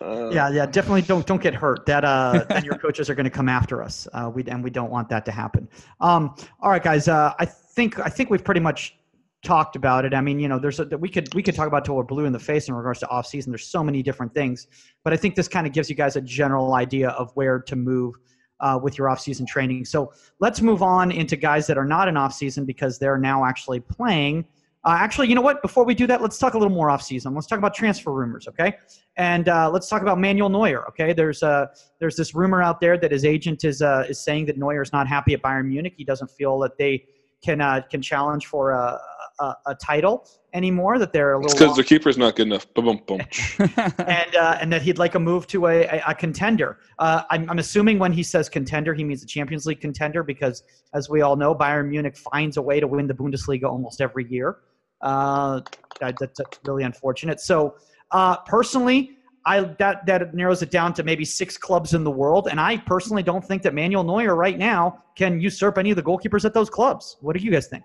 yeah, yeah, definitely don't don't get hurt. That uh, then your coaches are going to come after us. Uh, we and we don't want that to happen. Um, all right, guys. Uh, I think I think we've pretty much talked about it. I mean, you know, there's a, we could we could talk about till we're blue in the face in regards to off season. There's so many different things, but I think this kind of gives you guys a general idea of where to move uh, with your off season training. So let's move on into guys that are not in off season because they're now actually playing. Uh, actually, you know what? Before we do that, let's talk a little more off season. Let's talk about transfer rumors, okay? And uh, let's talk about Manuel Neuer, okay? There's uh, there's this rumor out there that his agent is uh, is saying that Neuer is not happy at Bayern Munich. He doesn't feel that they can uh, can challenge for a, a, a title anymore. That they're a little because the keeper's not good enough. Boom, boom. and uh, and that he'd like a move to a, a, a contender. Uh, I'm, I'm assuming when he says contender, he means a Champions League contender because, as we all know, Bayern Munich finds a way to win the Bundesliga almost every year. Uh, that, that's really unfortunate. So uh, personally. I that that narrows it down to maybe six clubs in the world, and I personally don't think that Manuel Neuer right now can usurp any of the goalkeepers at those clubs. What do you guys think?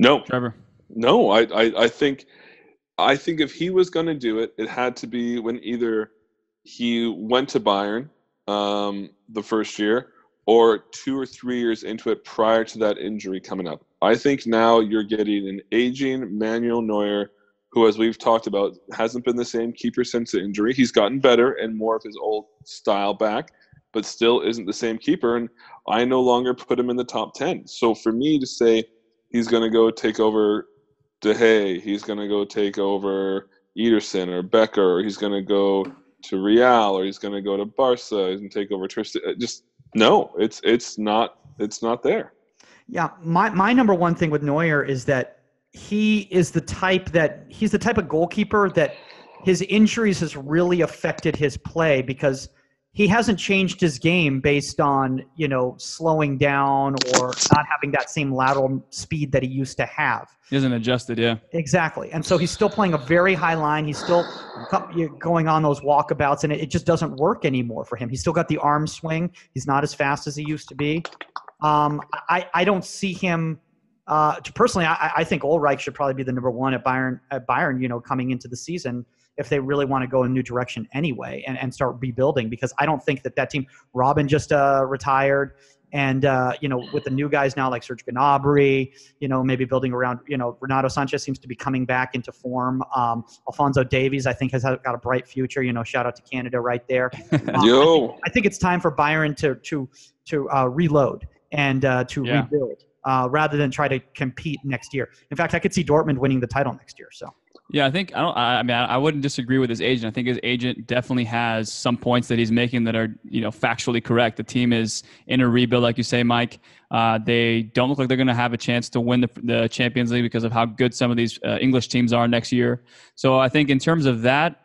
No, Trevor. No, I, I, I think, I think if he was going to do it, it had to be when either he went to Bayern um, the first year, or two or three years into it prior to that injury coming up. I think now you're getting an aging Manuel Neuer, who, as we've talked about, hasn't been the same keeper since the injury. He's gotten better and more of his old style back, but still isn't the same keeper. And I no longer put him in the top 10. So for me to say he's going to go take over De Gea, he's going to go take over Ederson or Becker, or he's going to go to Real, or he's going to go to Barca and take over Tristan. Uh, just no, it's it's not it's not there. Yeah, my my number one thing with Neuer is that he is the type that he's the type of goalkeeper that his injuries has really affected his play because he hasn't changed his game based on you know slowing down or not having that same lateral speed that he used to have. He hasn't adjusted, yeah. Exactly, and so he's still playing a very high line. He's still going on those walkabouts, and it, just doesn't work anymore for him. He's still got the arm swing. He's not as fast as he used to be. Um, I I don't see him. Uh, personally, I, I think Ulreich should probably be the number one at Bayern. At Bayern, you know, coming into the season if they really want to go in a new direction anyway and, and start rebuilding because I don't think that that team, Robben just uh, retired. And, uh, you know, with the new guys now like Serge Gnabry, you know, maybe building around, you know, Renato Sanches seems to be coming back into form. Um, Alphonso Davies, I think, has got a bright future. You know, shout out to Canada right there. Um, Yo. I think, I think, it's time for Bayern to, to, to uh, reload and uh, to yeah. rebuild. Uh, rather than try to compete next year. In fact, I could see Dortmund winning the title next year. So yeah, I think I don't. I mean, I wouldn't disagree with his agent. I think his agent definitely has some points that he's making that are, you know, factually correct. The team is in a rebuild, like you say, Mike. Uh, they don't look like they're going to have a chance to win the, the Champions League because of how good some of these uh, English teams are next year. So I think in terms of that,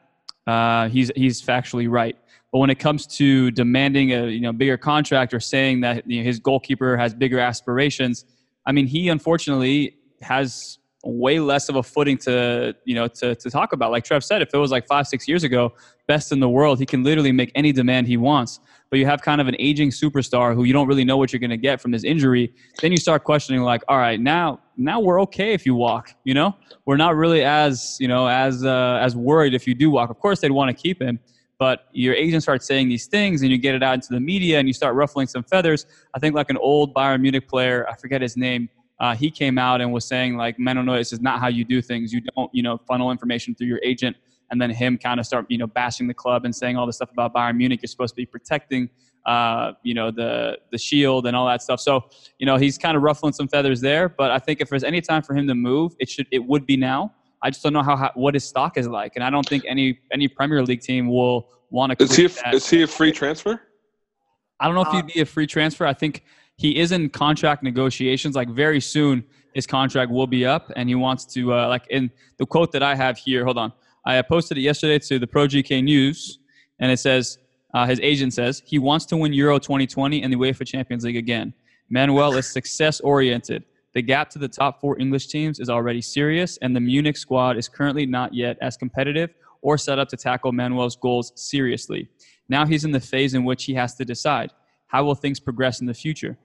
uh, he's he's factually right. But when it comes to demanding a you know bigger contract or saying that you know, his goalkeeper has bigger aspirations, I mean, he unfortunately has way less of a footing to you know to, to talk about. Like trev said if it was like five six years ago best in the world he can literally make any demand he wants. But you have kind of an aging superstar who you don't really know what you're going to get from this injury. Then you start questioning like all right now now we're okay if you walk you know? We're not really as you know as uh, as worried if you do walk. Of course they'd want to keep him but your agent starts saying these things and you get it out into the media and you start ruffling some feathers. I think like an old bayern munich player i forget his name uh, he came out and was saying like, "Manu Neuer, this is not how you do things. You don't, you know, funnel information through your agent." And then him kind of start, you know, bashing the club and saying all this stuff about Bayern Munich. You're supposed to be protecting, uh, you know, the the shield and all that stuff. So, you know, he's kind of ruffling some feathers there. But I think if there's any time for him to move, it should it would be now. I just don't know how, how what his stock is like, and I don't think any any Premier League team will want to. Is he a, is he a free transfer? I don't know if he'd uh, be a free transfer. I think he is in contract negotiations. Like very soon, his contract will be up, and he wants to uh, like in the quote that I have here. Hold on, I posted it yesterday to the Pro GK News, and it says uh, his agent says he wants to win Euro 2020 and the UEFA Champions League again. Manuel is success oriented. The gap to the top four English teams is already serious, and the Munich squad is currently not yet as competitive or set up to tackle Manuel's goals seriously. Now he's in the phase in which he has to decide how will things progress in the future?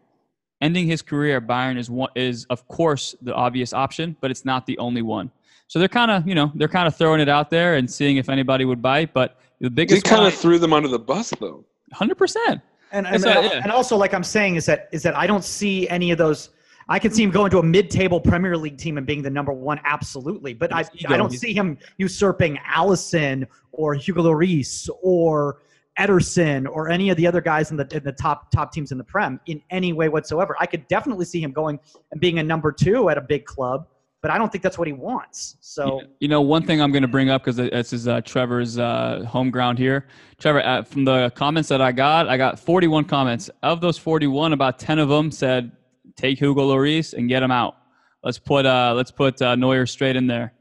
Ending his career at Bayern is one, is of course the obvious option, but it's not the only one. So they're kind of you know they're kind of throwing it out there and seeing if anybody would bite. But the biggest he kind of threw them under the bus though. Hundred percent. And and, uh, yeah. and also like I'm saying is that is that I don't see any of those. I can see him going to a mid-table Premier League team and being the number one, absolutely. But I, I don't see him usurping Alisson or Hugo Lloris or Ederson or any of the other guys in the in the top top teams in the Prem in any way whatsoever. I could definitely see him going and being a number two at a big club, but I don't think that's what he wants. So you know, one thing I'm going to bring up because this is uh, Trevor's uh, home ground here. Trevor, uh, from the comments that I got, I got 41 comments. Of those 41, about 10 of them said take Hugo Lloris and get him out. Let's put uh, let's put uh, Neuer straight in there.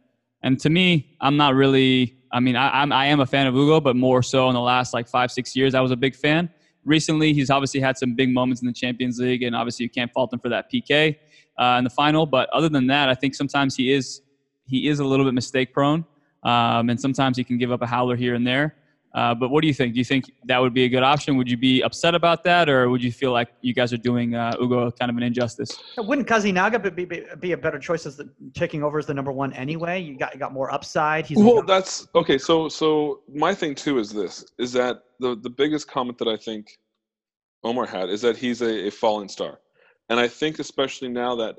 And to me, I'm not really I mean, I, I'm, I am a fan of Hugo, but more so in the last like five, six years, I was a big fan. Recently, he's obviously had some big moments in the Champions League, and obviously you can't fault him for that PK uh, in the final. But other than that, I think sometimes he is he is a little bit mistake prone, um, and sometimes he can give up a howler here and there. Uh, but what do you think? Do you think that would be a good option? Would you be upset about that, or would you feel like you guys are doing uh, Hugo kind of an injustice? Wouldn't Kazi be, be, be a better choice as the, taking over as the number one anyway? You got you got more upside. He's well, that's okay. So so my thing too is this: is that the the biggest comment that I think Omar had is that he's a, a fallen star, and I think especially now that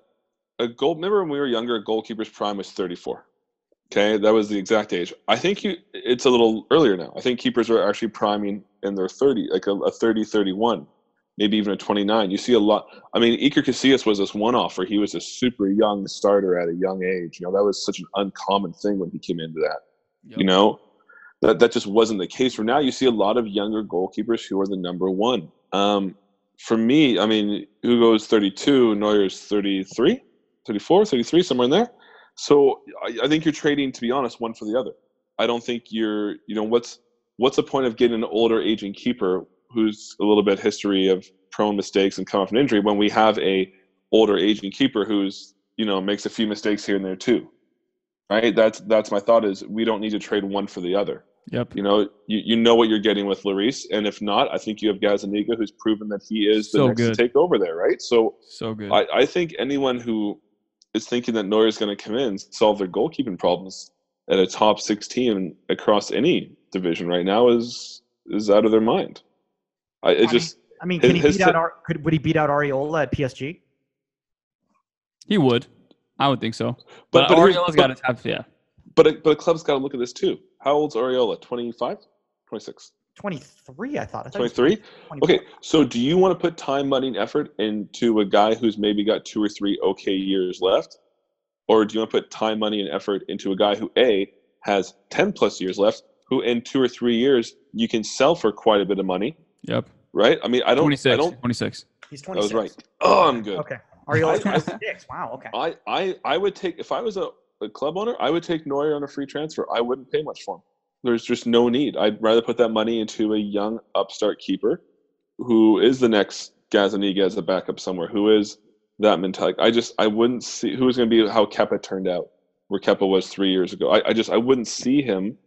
a goal. Remember when we were younger, a goalkeeper's prime was thirty four. Okay, that was the exact age. I think you, it's a little earlier now. I think keepers are actually priming in their 30, like a, a 30, 31, maybe even a 29. You see a lot. I mean, Iker Casillas was this one off where he was a super young starter at a young age. You know, that was such an uncommon thing when he came into that. Yep. You know, that that just wasn't the case. For now, you see a lot of younger goalkeepers who are the number one. Um, for me, I mean, Hugo's 32, Neuer's 33, 34, 33, somewhere in there. So I, I think you're trading, to be honest, one for the other. I don't think you're, you know, what's what's the point of getting an older aging keeper who's a little bit history of prone mistakes and come off an injury when we have a older aging keeper who's, you know, makes a few mistakes here and there too. Right? That's that's my thought is we don't need to trade one for the other. Yep. You know, you, you know what you're getting with Lloris, and if not, I think you have Gazzaniga, who's proven that he is the So next good. to take over there, right? So So good. I, I think anyone who is thinking that Neuer is going to come in and solve their goalkeeping problems at a top six team across any division right now is is out of their mind. I it mean, just I mean, can he beat out? t- Ar- could would he beat out Areola at PSG? he would. I would think so. but But, but, here's- Areola's but, got to have yeah. but a, but a club's got to look at this too. How old's Areola? 25? 26? Twenty three, I thought. I thought he was 23? Okay, so do you want to put time, money, and effort into a guy who's maybe got two or three okay years left? Or do you want to put time, money, and effort into a guy who A has 10 plus years left, who in two or three years you can sell for quite a bit of money, Yep. right? I mean, I don't, 26. I don't, 26. He's I twenty was right. Oh, I'm good. Okay. Are you I- twenty six. Wow. Okay. I, I, I would take, if I was a, a club owner, I would take Neuer on a free transfer. I wouldn't pay much for him. There's just no need. I'd rather put that money into a young upstart keeper who is the next Gazzaniga as a backup somewhere, who is that mentality. I just, I wouldn't see who's going to be how Kepa turned out, where Kepa was three years ago. I, I just, I wouldn't see him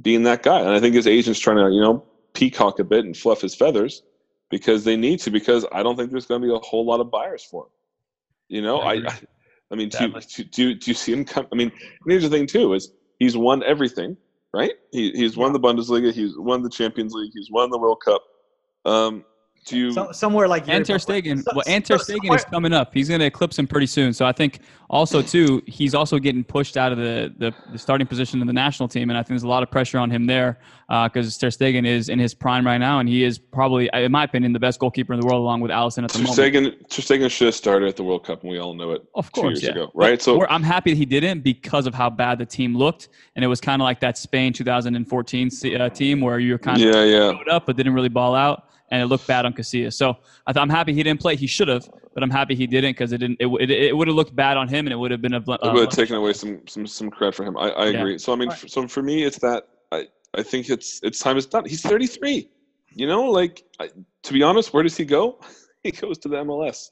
being that guy. And I think his agent's trying to, you know, peacock a bit and fluff his feathers because they need to, because I don't think there's going to be a whole lot of buyers for him. You know, I I. I, I mean, do, do, do, do you see him come? I mean, here's the thing too: is he's won everything, right? He, he's won the Bundesliga, he's won the Champions League, he's won the World Cup. Um, do you? So, somewhere like And Stegen, so- well, and so Stegen is coming up. He's going to eclipse him pretty soon. So I think also too, he's also getting pushed out of the, the, the starting position in the national team, and I think there's a lot of pressure on him there because Ter Stegen is in his prime right now, and he is probably, in my opinion, the best goalkeeper in the world, along with Alisson at the Ter moment. Ter Stegen should have started at the World Cup, and we all know it Of two course, years yeah. ago, right? So I'm happy that he didn't because of how bad the team looked, and it was kind of like that Spain 2014 uh, team where you were kind of yeah, yeah. up but didn't really ball out, and it looked bad on Casillas. So I th- I'm happy he didn't play. He should have, but I'm happy he didn't because it didn't. It, it, it would have looked bad on him, and it would have been a. bl- It uh, would have taken away some some some credit for him. I, I Yeah. agree. So I mean, Right. so for me, it's that I I think it's it's time is done. He's 33. You know, like I, to be honest, where does he go? He goes to the MLS.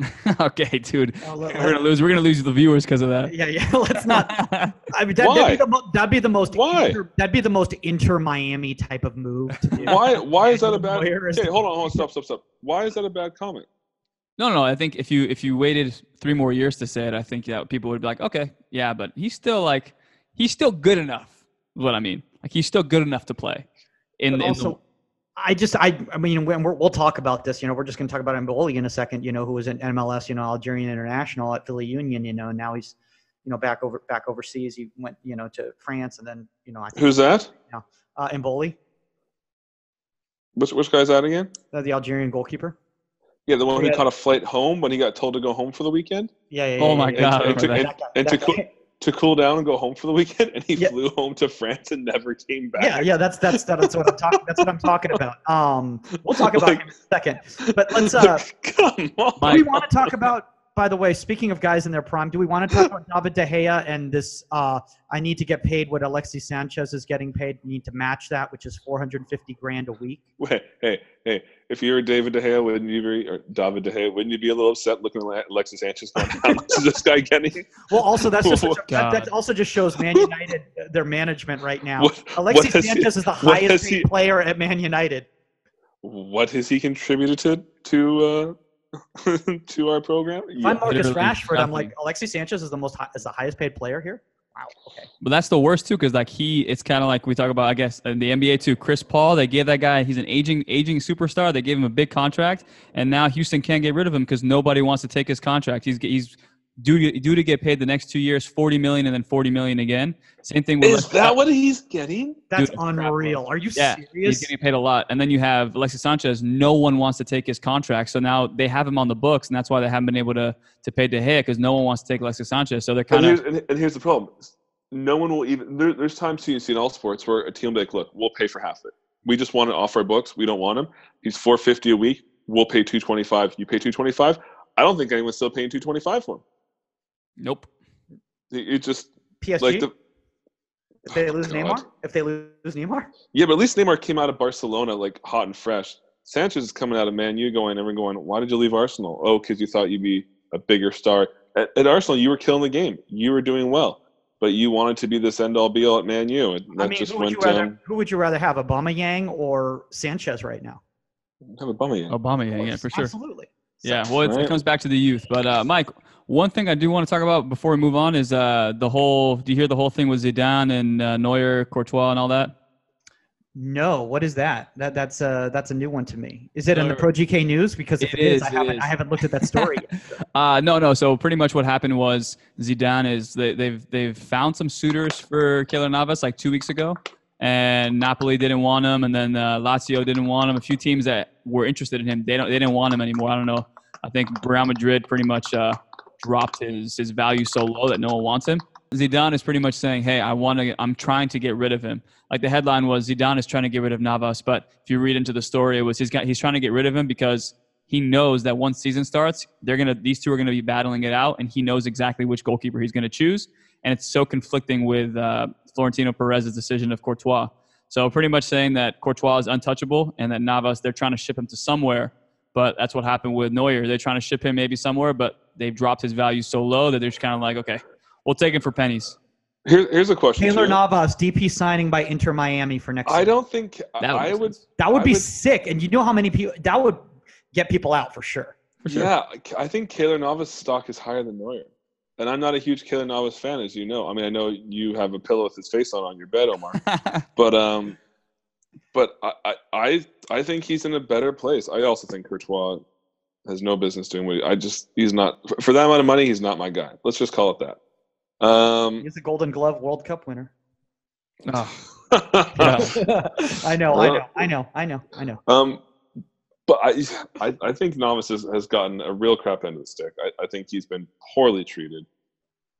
okay, dude. Uh, oh, let- We're gonna lose. We're gonna lose the viewers because of that. Yeah, yeah. Let's not. I mean, that, Why? that'd, be the mo- that'd be the most. Why? Inter, that'd be the most inter Miami type of move. To do. Why why is that a bad? Where is Okay, hold on, hold on, stop, stop, stop. Why is that a bad comment? No, no, no. I think if you if you waited three more years to say it, I think that people would be like, okay, yeah, but he's still like he's still good enough. Is what I mean. Like he's still good enough to play. In, But in also, I just, I, I mean, when we're, we'll talk about this. You know, we're just going to talk about M'Bolhi in a second. You know, who was in MLS, you know, Algerian international at Philly Union. You know, and now he's, you know, back over back overseas. He went, you know, to France, and then, you know, I think Who's that? uh, M'Bolhi, Which which guy's that again? uh, the Algerian goalkeeper. Yeah, the one who Yeah. caught a flight home when he got told to go home for the weekend Yeah, yeah. Oh yeah, my yeah, God, yeah, and to- and- that guy, and that to guy. To cool down and go home for the weekend, and he Yeah. flew home to France and never came back. Yeah, yeah, that's that's that's what I'm talking. That's what I'm talking about. Um, we'll talk about Like- him in a second. But let's. Uh, Come on. Do we want to talk about? By the way, speaking of guys in their prime, do we want to talk about David De Gea and this? Uh, I need to get paid what Alexi Sanchez is getting paid. We need to match that, which is 450 grand a week. Wait, hey, hey, if you were David De Gea, wouldn't you be, or David De Gea, wouldn't you be a little upset looking at Alexis Sanchez going, how much is this guy getting? Well, also that's just Oh, a, that, that also just shows Man United uh, their management right now. What- Alexis what has he- Sanchez is the highest paid he- player at Man United. What has he contributed to to uh, to our program? If I'm Marcus Literally Rashford, I'm like. Alexis Sanchez is the most hi- is the highest paid player here. Wow. Okay. But that's the worst too, because like he, it's kind of like we talk about, I guess, in the NBA too. Chris Paul, they gave that guy, he's an aging, aging superstar. They gave him a big contract, and now Houston can't get rid of him because nobody wants to take his contract. He's he's due to, due to get paid the next two years 40 million and then 40 million again. Same thing with Is that what he's getting? That's Dude, unreal. Are you yeah, serious? he's getting paid a lot. And then you have Alexis Sanchez. No one wants to take his contract, so now they have him on the books, and that's why they haven't been able to to pay De Gea because no one wants to take Alexis Sanchez. So they're kind of and, and here's the problem. No one will even. There, there's times too, you see in all sports where a team will be like, look, we'll pay for half of it. We just want it off our books. We don't want him. He's 450 a week. We'll pay 225. You pay 225. I don't think anyone's still paying 225 for him. Nope. It, it just PSG. like the if they lose God. Neymar, if they lose Neymar, yeah, but at least Neymar came out of Barcelona like hot and fresh. Sanchez is coming out of Man U, going everyone going, why did you leave Arsenal? Oh, because you thought you'd be a bigger star at, at Arsenal. You were killing the game. You were doing well, but you wanted to be this end all be all at Man U, and that I mean, just who would went you rather down. who would you rather have, Aubameyang or Sanchez right now? Have a bummer. Obama, Yang, yeah, for sure. Absolutely. Yeah, well, it's, Right. it comes back to the youth. But uh, Mike, one thing I do want to talk about before we move on is uh, the whole. Do you hear the whole thing with Zidane and uh, Neuer, Courtois, and all that? No, what is that? That that's uh that's a new one to me. Is it in the Pro GK news? Because if It it is, is, I haven't is. I haven't looked at that story. yet. Uh, no, no. So pretty much what happened was Zidane is they, they've they've found some suitors for Keylor Navas like two weeks ago, and Napoli didn't want him, and then uh, Lazio didn't want him. A few teams that were interested in him, they don't they didn't want him anymore. I don't know. I think Real Madrid pretty much uh, dropped his his value so low that no one wants him. Zidane is pretty much saying, "Hey, I want to. I'm trying to get rid of him." Like the headline was, Zidane is trying to get rid of Navas, but if you read into the story, it was he's got he's trying to get rid of him because he knows that once season starts, they're gonna these two are gonna be battling it out, and he knows exactly which goalkeeper he's gonna choose, and it's so conflicting with uh, Florentino Perez's decision of Courtois. So pretty much saying that Courtois is untouchable, and that Navas they're trying to ship him to somewhere, but that's what happened with Neuer. They're trying to ship him maybe somewhere, but they've dropped his value so low that they're just kind of like, okay, we'll take him for pennies. Here, here's a question. Taylor too. Navas, DP signing by Inter Miami for next. I season. don't think That would I would. sense. That would I be would- sick, and you know how many people that would get people out for sure. For sure. Yeah, I think Keylor Navas stock is higher than Neuer, and I'm not a huge Keylor Navas fan, as you know. I mean, I know you have a pillow with his face on on your bed, Omar. but um, but I, I I I think he's in a better place. I also think Courtois has no business doing what he, I just he's not for- for that amount of money. He's not my guy. Let's just call it that. Um, He's a Golden Glove World Cup winner. Oh. I know, I know, I know, I know, I know. Um, but I, I, I think Navas has, has gotten a real crap end of the stick. I, I think he's been poorly treated.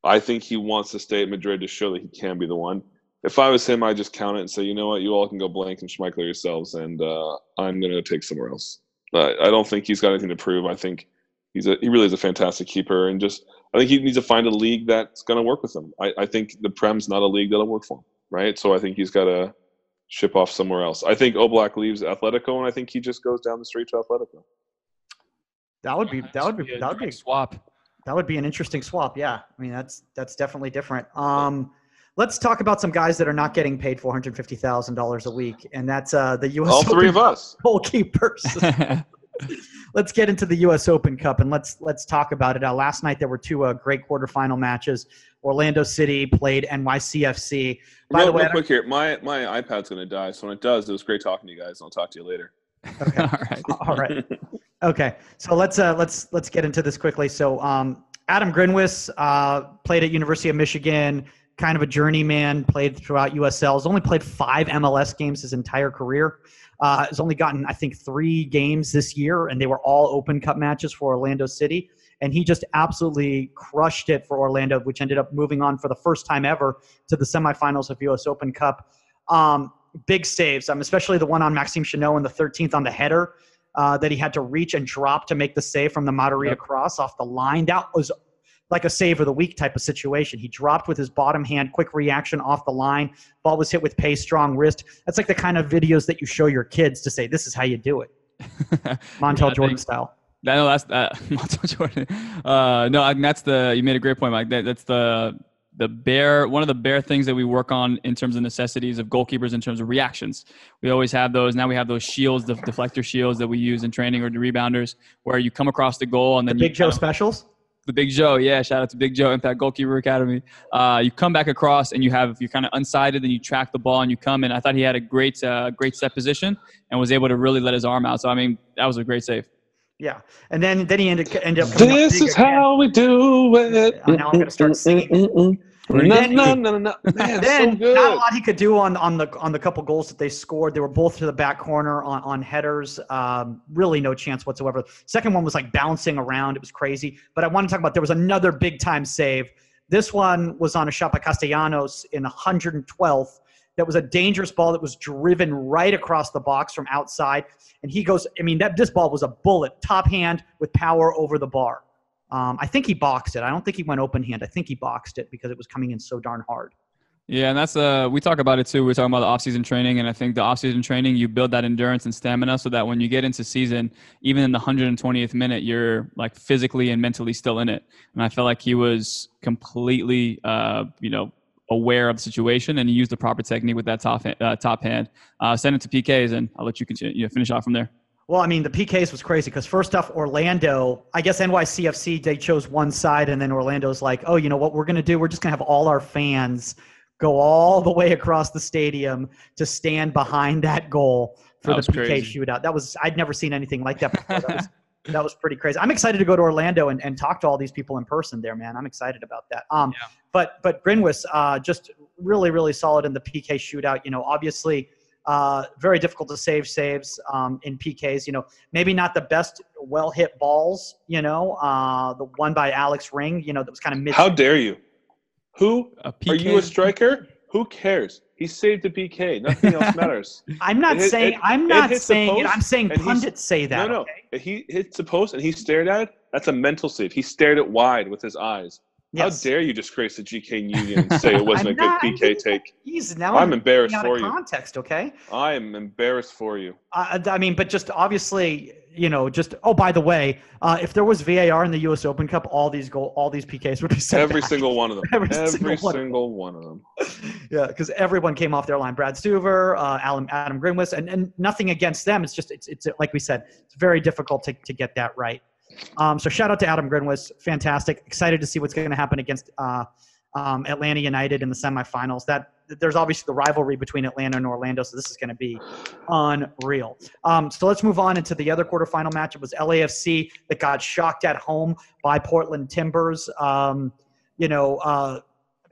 I think he wants to stay at Madrid to show that he can be the one. If I was him, I'd just count it and say, you know what, you all can go blank and Schmeichel yourselves, and uh, I'm going to take somewhere else. Uh, I don't think he's got anything to prove. I think he's a, he really is a fantastic keeper, and just I think he needs to find a league that's going to work with him. I, I think the Prem's not a league that'll work for him, right? So I think he's got to ship off somewhere else. I think Oblak leaves Atletico, and I think he just goes down the street to Atletico. That would be that would be that would be a swap. that would be an interesting swap. Yeah, I mean that's that's definitely different. Um, let's talk about some guys that are not getting paid four hundred fifty thousand dollars a week, and that's uh, the U.S. All three Open of us. goalkeepers. let's get into the U.S. Open Cup and let's let's talk about it. Uh, last night there were two uh, great quarterfinal matches. Orlando City played NYCFC. By real, the way, real quick here, my my iPad's gonna die, so when it does, it was great talking to you guys. and I'll talk to you later. Okay. All right. All right. Okay. So let's uh, let's let's get into this quickly. So um, Adam Grinwis uh, played at University of Michigan, kind of a journeyman. Played throughout USL. Has only played five MLS games his entire career. Uh, has only gotten I think three games this year, and they were all Open Cup matches for Orlando City. And he just absolutely crushed it for Orlando, which ended up moving on for the first time ever to the semifinals of US Open Cup. Um, big saves, um, especially the one on Maxime Chanot in the 13th on the header uh, that he had to reach and drop to make the save from the Matarrita Yep. cross off the line. That was like a save of the week type of situation. He dropped with his bottom hand, quick reaction off the line. Ball was hit with pace, strong wrist. That's like the kind of videos that you show your kids to say, "This is how you do it," Montel Yeah, Jordan think- style. I know that's uh, Montel Jordan. Uh, no, I- that's the you made a great point, Mike. That, that's the the bare one of the bare things that we work on in terms of necessities of goalkeepers in terms of reactions. We always have those. Now we have those shields, the deflector shields that we use in training or the rebounders, where you come across the goal and The then Big you Joe kind of- specials. The Big Joe, yeah. Shout out to Big Joe, Impact Goalkeeper Academy. Uh, you come back across and you have you're kind of unsighted, and you track the ball and you come in. I thought he had a great uh, great set position and was able to really let his arm out. So I mean, that was a great save. Yeah, and then then he ended ended up. coming This big is again. how we do it. Now I'm gonna start singing. No, Then- no, no, no, no. Man, then so not a lot he could do on on the on the couple goals that they scored. They were both to the back corner on on headers. Um, really no chance whatsoever. Second one was like bouncing around. It was crazy. But I want to talk about there was another big time save. This one was on a shot by Castellanos in 112th. That was a dangerous ball that was driven right across the box from outside, and he goes. I mean, that this ball was a bullet, top hand with power over the bar. Um, I think he boxed it. I don't think he went open hand. I think he boxed it because it was coming in so darn hard. Yeah, and that's uh we talk about it too. We're talking about the off-season training, and I think the off-season training you build that endurance and stamina so that when you get into season, even in the 120th minute, you're like physically and mentally still in it. And I felt like he was completely, uh, you know, aware of the situation, and he used the proper technique with that top uh, top hand. Uh, send it to PKs, and I'll let you continue. You know, finish off from there. Well, I mean, the PKs was crazy because first off, Orlando, I guess NYCFC, they chose one side, and then Orlando's like, oh, you know what we're going to do? We're just going to have all our fans go all the way across the stadium to stand behind that goal for That the PK crazy. shootout. That was, I'd never seen anything like that before. That was, that was pretty crazy. I'm excited to go to Orlando and, and talk to all these people in person there, man. I'm excited about that. Um, Yeah. But, but Grinwis, uh, just really, really solid in the PK shootout. You know, obviously, uh, very difficult to save saves um, in PKs. You know, maybe not the best well hit balls. You know, uh, the one by Alex Ring. You know, that was kind of mid. How dare you? Who A are you? A striker? Who cares? He saved a PK. Nothing else matters. I'm not It hit- saying. it- I'm not hits saying it. I'm saying and pundits say that. no, no. okay? He hits the post and he stared at it, that's a mental save. He stared it wide with his eyes. Yes. How dare you disgrace the GK Union and say it wasn't a good PK take? He's now. I'm embarrassed out for of you. context. Okay. I am embarrassed for you. I, I mean, but just obviously, you know, just oh, by the way, uh, if there was VAR in the U.S. Open Cup, all these goal, all these PKs would be sent Every back. single one of them. Every Every, single one of them. single one of them. yeah, because everyone came off their line. Brad Stuver, uh, Adam, Adam Grinwis, and, and nothing against them. It's just it's it's like we said, it's very difficult to, to get that right. Um, so shout out to Adam Grinwis, fantastic. Excited to see what's going to happen against uh, um, Atlanta United in the semifinals. That there's obviously the rivalry between Atlanta and Orlando, so this is going to be unreal. Um, so let's move on into the other quarterfinal match. It was LAFC that got shocked at home by Portland Timbers. Um, you know, uh,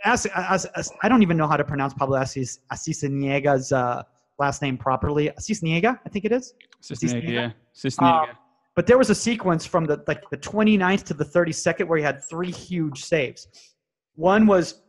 as, as, as I don't even know how to pronounce Pablo Assis Asisaniega's uh, last name properly. Asisniega, I think it is. Cisnega? yeah. But there was a sequence from the like the 29th to the 32nd where he had three huge saves. One was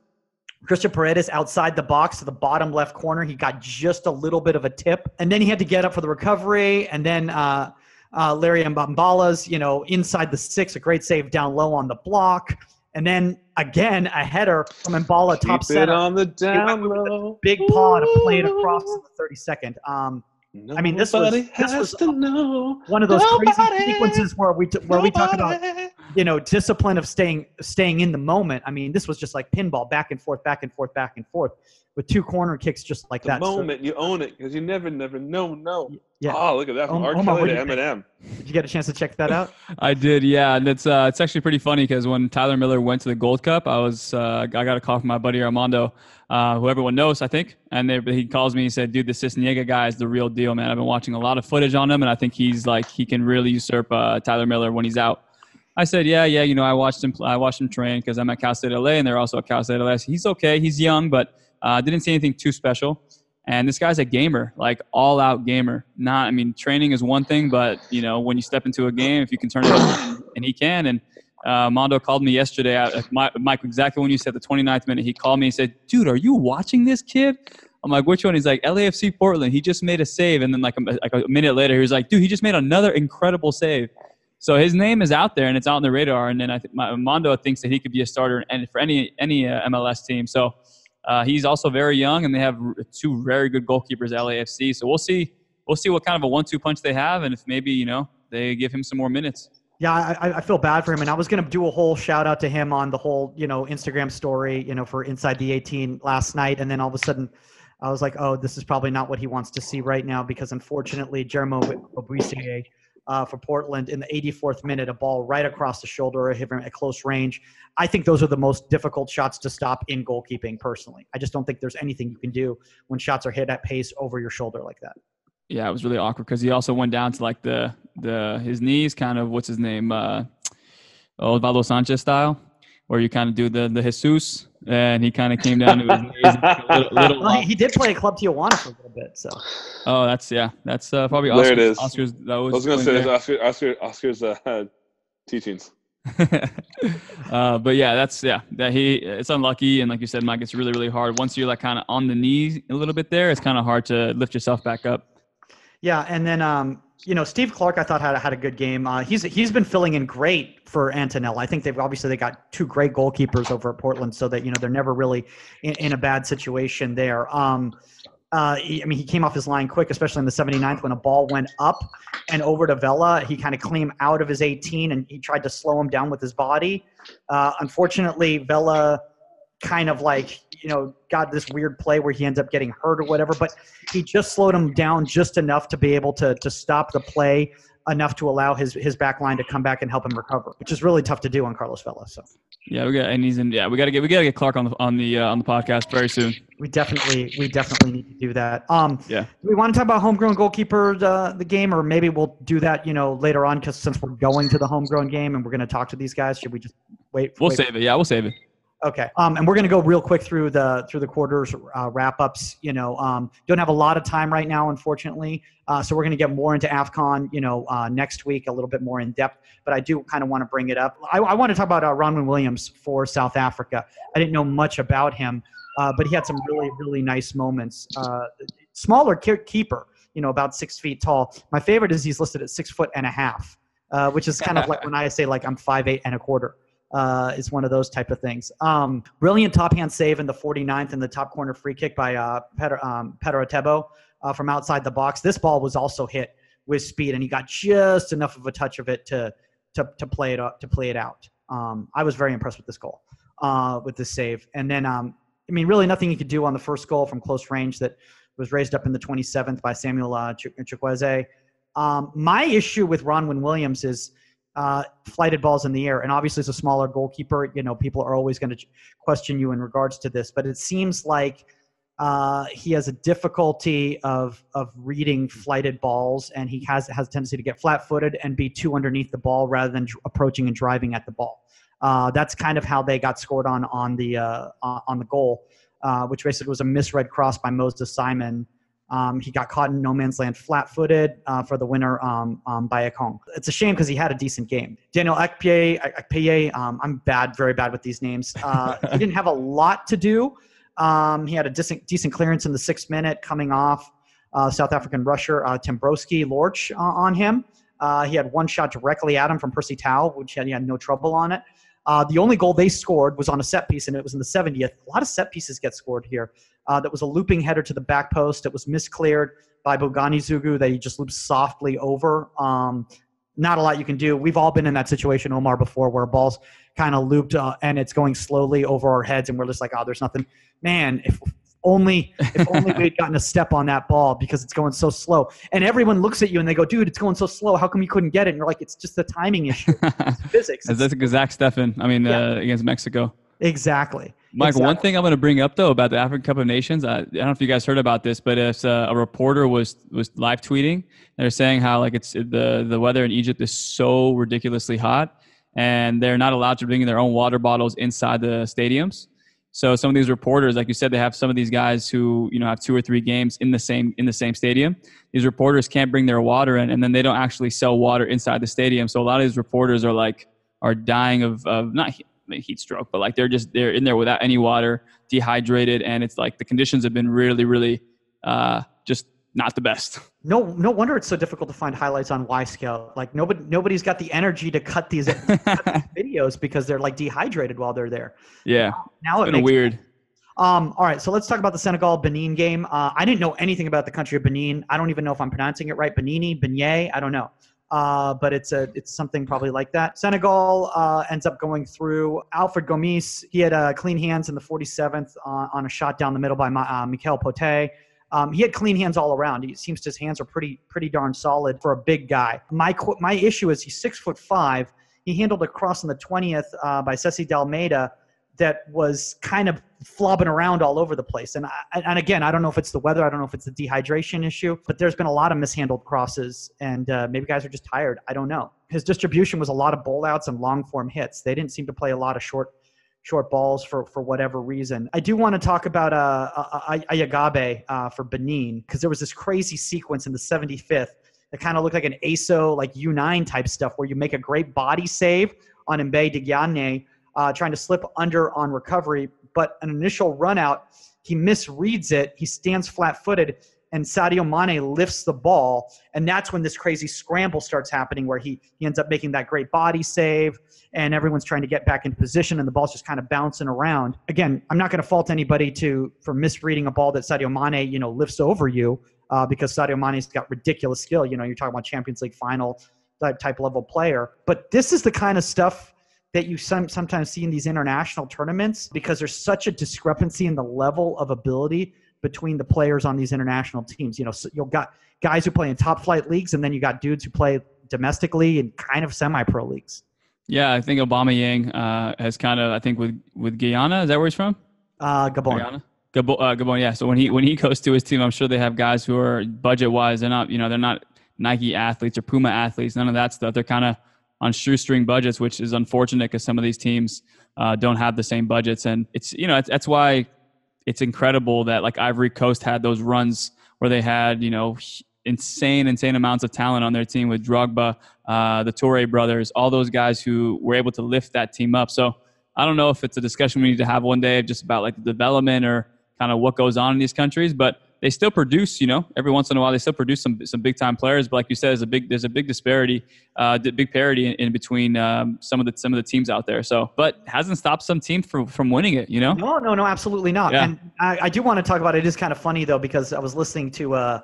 Cristhian Paredes outside the box to the bottom left corner. He got just a little bit of a tip, and then he had to get up for the recovery. And then uh, uh, Larry Mbambala's, you know, inside the six, a great save down low on the block. And then again, a header from Mbala top Keep it center. on the down low. Big paw to play it across to the 32nd. Um, I mean, this was- Nobody this was to know. one of those Nobody. crazy sequences where we t- where we talk about Nobody. You know discipline of staying staying in the moment. I mean, this was just like pinball, back and forth, back and forth, back and forth, with two corner kicks just like The that. So, moment you own it, because you never, never know. No. yeah. Oh, look at that from Um, R. Omar, Kelly to do you think? Eminem. did you get a chance to check that out? I did, yeah, and it's uh, it's actually pretty funny because when Tyler Miller went to the Gold Cup, I was uh, I got a call from my buddy Armando, uh, who everyone knows, I think, and they, he calls me and said, "Dude, the Sisniega guy is the real deal, man. I've been watching a lot of footage on him, and I think he's like he can really usurp uh, Tyler Miller when he's out." I said, "Yeah, yeah, you know, I watched him. I watched him train because I'm at Cal State LA, and they're also at Cal State LA. He's okay. He's young, but uh, didn't see anything too special." And this guy's a gamer, like all out gamer. Not, I mean, training is one thing, but you know, when you step into a game, if you can turn it on, and he can. And uh, Mondo called me yesterday, at, Mike, Mike, exactly when you said the 29th minute. He called me and said, "Dude, are you watching this kid?" I'm like, "Which one?" He's like, "LAFC Portland. He just made a save." And then like a, like a minute later, he was like, "Dude, he just made another incredible save." So his name is out there and it's out on the radar. And then I think Mondo thinks that he could be a starter and for any any uh, MLS team. So uh, he's also very young, and they have two very good goalkeepers at LAFC. So we'll see. We'll see what kind of a one-two punch they have, and if maybe you know they give him some more minutes. Yeah, I, I feel bad for him, and I was gonna do a whole shout out to him on the whole, you know, Instagram story, you know, for Inside the 18 last night, and then all of a sudden, I was like, oh, this is probably not what he wants to see right now because unfortunately, Jeremy Ebobisse uh, for Portland in the 84th minute, a ball right across the shoulder, hit him at close range. I think those are the most difficult shots to stop in goalkeeping. Personally, I just don't think there's anything you can do when shots are hit at pace over your shoulder like that. Yeah, it was really awkward because he also went down to like the the his knees, kind of what's his name, uh, Osvaldo Sanchez style, where you kind of do the the Jesus, and he kind of came down to his knees. Little, little well, he, he, did play at Club Tijuana for a little bit, so. Oh, that's yeah, that's uh, probably Oscar's, there. It is. Oscar's. That was I was gonna say Oscar, Oscar, Oscar's uh, teachings. uh, but yeah, that's yeah. That he it's unlucky, and like you said, Mike, it's really really hard. Once you're like kind of on the knee a little bit there, it's kind of hard to lift yourself back up. Yeah, and then um, you know, Steve Clark, I thought had had a good game. Uh, he's he's been filling in great for Attinella. I think they've obviously they got two great goalkeepers over at Portland, so that you know they're never really in, in a bad situation there. Um, uh, I mean, he came off his line quick, especially in the 79th when a ball went up and over to Vela. He kind of came out of his 18 and he tried to slow him down with his body. Uh, unfortunately, Vela kind of like you know got this weird play where he ends up getting hurt or whatever but he just slowed him down just enough to be able to to stop the play enough to allow his his back line to come back and help him recover which is really tough to do on Carlos Vela so. Yeah we got and he's in yeah we got to get we got to get Clark on the on the uh, on the podcast very soon. We definitely we definitely need to do that. Um yeah. we want to talk about homegrown goalkeeper uh, the game or maybe we'll do that you know later on because since we're going to the homegrown game and we're going to talk to these guys should we just wait we'll wait? save it yeah we'll save it Okay. Um, and we're going to go real quick through the through the quarters uh, wrap ups. You know, um, don't have a lot of time right now, unfortunately. Uh, so we're going to get more into Afcon. You know, uh, next week a little bit more in depth. But I do kind of want to bring it up. I, I want to talk about uh, Ronwen Williams for South Africa. I didn't know much about him, uh, but he had some really really nice moments. Uh, smaller keeper, you know, about six feet tall. My favorite is he's listed at six foot and a half, uh, which is kind of like when I say like I'm five eight and a quarter uh, is one of those type of things. Um, brilliant top hand save in the 49th in the top corner free kick by uh, Pedro, um, Tebo uh, from outside the box. This ball was also hit with speed, and he got just enough of a touch of it to to, to play it up, to play it out. Um, I was very impressed with this goal, uh, with this save. And then, um, I mean, really nothing he could do on the first goal from close range that was raised up in the 27th by Samuel uh, Chukwueze. Um, my issue with Ronwen Williams is uh, flighted balls in the air. And obviously, as a smaller goalkeeper, you know, people are always going to question you in regards to this. But it seems like uh, he has a difficulty of of reading flighted balls, and he has has a tendency to get flat-footed and be too underneath the ball rather than approaching and driving at the ball. Uh, that's kind of how they got scored on on the uh, on the goal, uh, which basically was a misread cross by Moses Simon. Um, he got caught in no man's land flat-footed uh, for the winner um, um, by Ekong. It's a shame because he had a decent game. Daniel Akpeyi, Akpeyi um, I'm bad, very bad with these names. Uh, he didn't have a lot to do. Um, he had a decent, decent clearance in the sixth minute coming off uh, South African rusher uh, Lorch uh, on him. Uh, he had one shot directly at him from Percy Tau, which had, he had no trouble on it. Uh, the only goal they scored was on a set piece, and it was in the 70th. A lot of set pieces get scored here. Uh, that was a looping header to the back post. It was miscleared by Bongani Zungu that he just loops softly over. Um, not a lot you can do. We've all been in that situation, Omar, before where balls kind of looped uh, and it's going slowly over our heads, and we're just like, oh, there's nothing. Man, if only if only we'd gotten a step on that ball because it's going so slow. And everyone looks at you and they go, dude, it's going so slow. How come you couldn't get it? And you're like, it's just the timing issue. It's physics. That's Zach Steffen. I mean, yeah. uh, against Mexico. Exactly. Mike, exactly. one thing I'm going to bring up though about the African Cup of Nations, I, I don't know if you guys heard about this, but if uh, a reporter was was live tweeting, they're saying how like it's the the weather in Egypt is so ridiculously hot, and they're not allowed to bring their own water bottles inside the stadiums. So some of these reporters, like you said, they have some of these guys who you know have two or three games in the same in the same stadium. These reporters can't bring their water in, and then they don't actually sell water inside the stadium. So a lot of these reporters are like are dying of of not heat stroke, but like they're just they're in there without any water, dehydrated, and it's like the conditions have been really really uh, just not the best. No, no wonder it's so difficult to find highlights on Y scale. Like nobody, nobody's got the energy to cut these, cut these videos because they're like dehydrated while they're there. Yeah, now, now it makes weird. Sense. Um, all right, so let's talk about the Senegal Benin game. Uh, I didn't know anything about the country of Benin. I don't even know if I'm pronouncing it right. Benini, Beignet, I don't know. Uh, but it's a it's something probably like that. Senegal uh, ends up going through. Alfred Gomis, he had uh, clean hands in the 47th on, on a shot down the middle by uh, Michael Pote. Um, he had clean hands all around. It seems his hands are pretty pretty darn solid for a big guy. My my issue is he's six foot five. He handled a cross on the twentieth uh, by Sessi D'Almeida that was kind of flobbing around all over the place. And I, and again, I don't know if it's the weather, I don't know if it's the dehydration issue, but there's been a lot of mishandled crosses, and uh, maybe guys are just tired. I don't know. His distribution was a lot of bowl outs and long form hits. They didn't seem to play a lot of short short balls for for whatever reason. I do want to talk about uh, Allagbé uh, for Benin because there was this crazy sequence in the 75th that kind of looked like an ASO like U9 type stuff where you make a great body save on Mbaye Diagne, uh, trying to slip under on recovery, but an initial run out, he misreads it. He stands flat footed, and Sadio Mane lifts the ball. And that's when this crazy scramble starts happening where he, he ends up making that great body save, and everyone's trying to get back in position, and the ball's just kind of bouncing around. Again, I'm not going to fault anybody to for misreading a ball that Sadio Mane, you know, lifts over you. Uh, because Sadio Mane's got ridiculous skill. You know, you're talking about Champions League final type level player. But this is the kind of stuff that you some, sometimes see in these international tournaments because there's such a discrepancy in the level of ability between the players on these international teams. You know, so you've got guys who play in top flight leagues, and then you got dudes who play domestically and kind of semi pro leagues. Yeah, I think Aubameyang uh, has kind of, I think with with Guyana, is that where he's from? Uh, Gabon. Guyana? Gabon, uh, Gabon, yeah. So when he when he goes to his team, I'm sure they have guys who are budget wise. They're not, you know, they're not Nike athletes or Puma athletes. None of that stuff. They're kind of on shoestring budgets, which is unfortunate because some of these teams uh, don't have the same budgets. And it's you know that's why it's incredible that like Ivory Coast had those runs where they had you know insane insane amounts of talent on their team with Drogba, uh, the Toure brothers, all those guys who were able to lift that team up. So I don't know if it's a discussion we need to have one day just about like the development or kind of what goes on in these countries, but they still produce, you know, every once in a while they still produce some some big time players. But like you said, there's a big there's a big disparity, uh, big parity in, in between um, some of the some of the teams out there. So, but hasn't stopped some teams from from winning it, you know? No, no, no, absolutely not. Yeah. And I, I do want to talk about it. it. Is kind of funny though because I was listening to. Uh,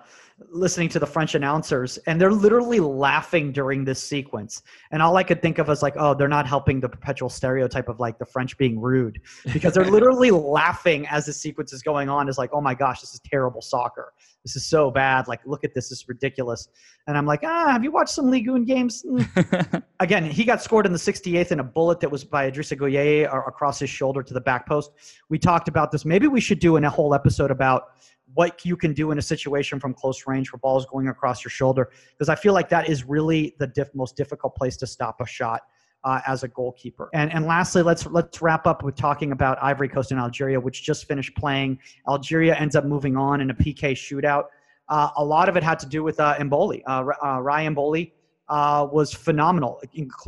listening to the French announcers, and they're literally laughing during this sequence. And all I could think of was like, oh, they're not helping the perpetual stereotype of like the French being rude because they're literally laughing as the sequence is going on. Is like, oh my gosh, this is terrible soccer. This is so bad. Like, look at this. This is ridiculous. And I'm like, ah, have you watched some Ligue 1 games? Mm. Again, he got scored in the 68th in a bullet that was by Idrissa Gueye across his shoulder to the back post. We talked about this. Maybe we should do a whole episode about what you can do in a situation from close range for balls going across your shoulder because I feel like that is really the diff- most difficult place to stop a shot. Uh, as a goalkeeper. And and lastly, let's let's wrap up with talking about Ivory Coast and Algeria, which just finished playing. Algeria ends up moving on in a PK shootout. Uh, a lot of it had to do with uh, M'Bolhi. Uh, uh, Ryan M'Bolhi uh, was phenomenal,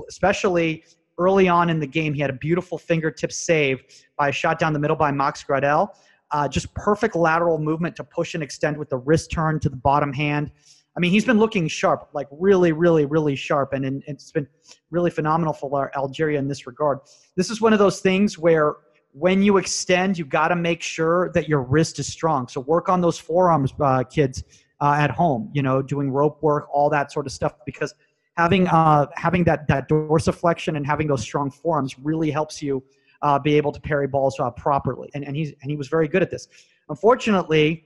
especially early on in the game. He had a beautiful fingertip save by a shot down the middle by Max Gradel. Uh, just perfect lateral movement to push and extend with the wrist turn to the bottom hand. I mean, he's been looking sharp, like really, really, really sharp, and, and it's been really phenomenal for Algeria in this regard. This is one of those things where when you extend, you got to make sure that your wrist is strong. So work on those forearms, uh, kids, uh, at home. You know, doing rope work, all that sort of stuff, because having uh, having that that dorsiflexion and having those strong forearms really helps you uh, be able to parry balls uh, properly. And, and, he's, and he was very good at this. Unfortunately,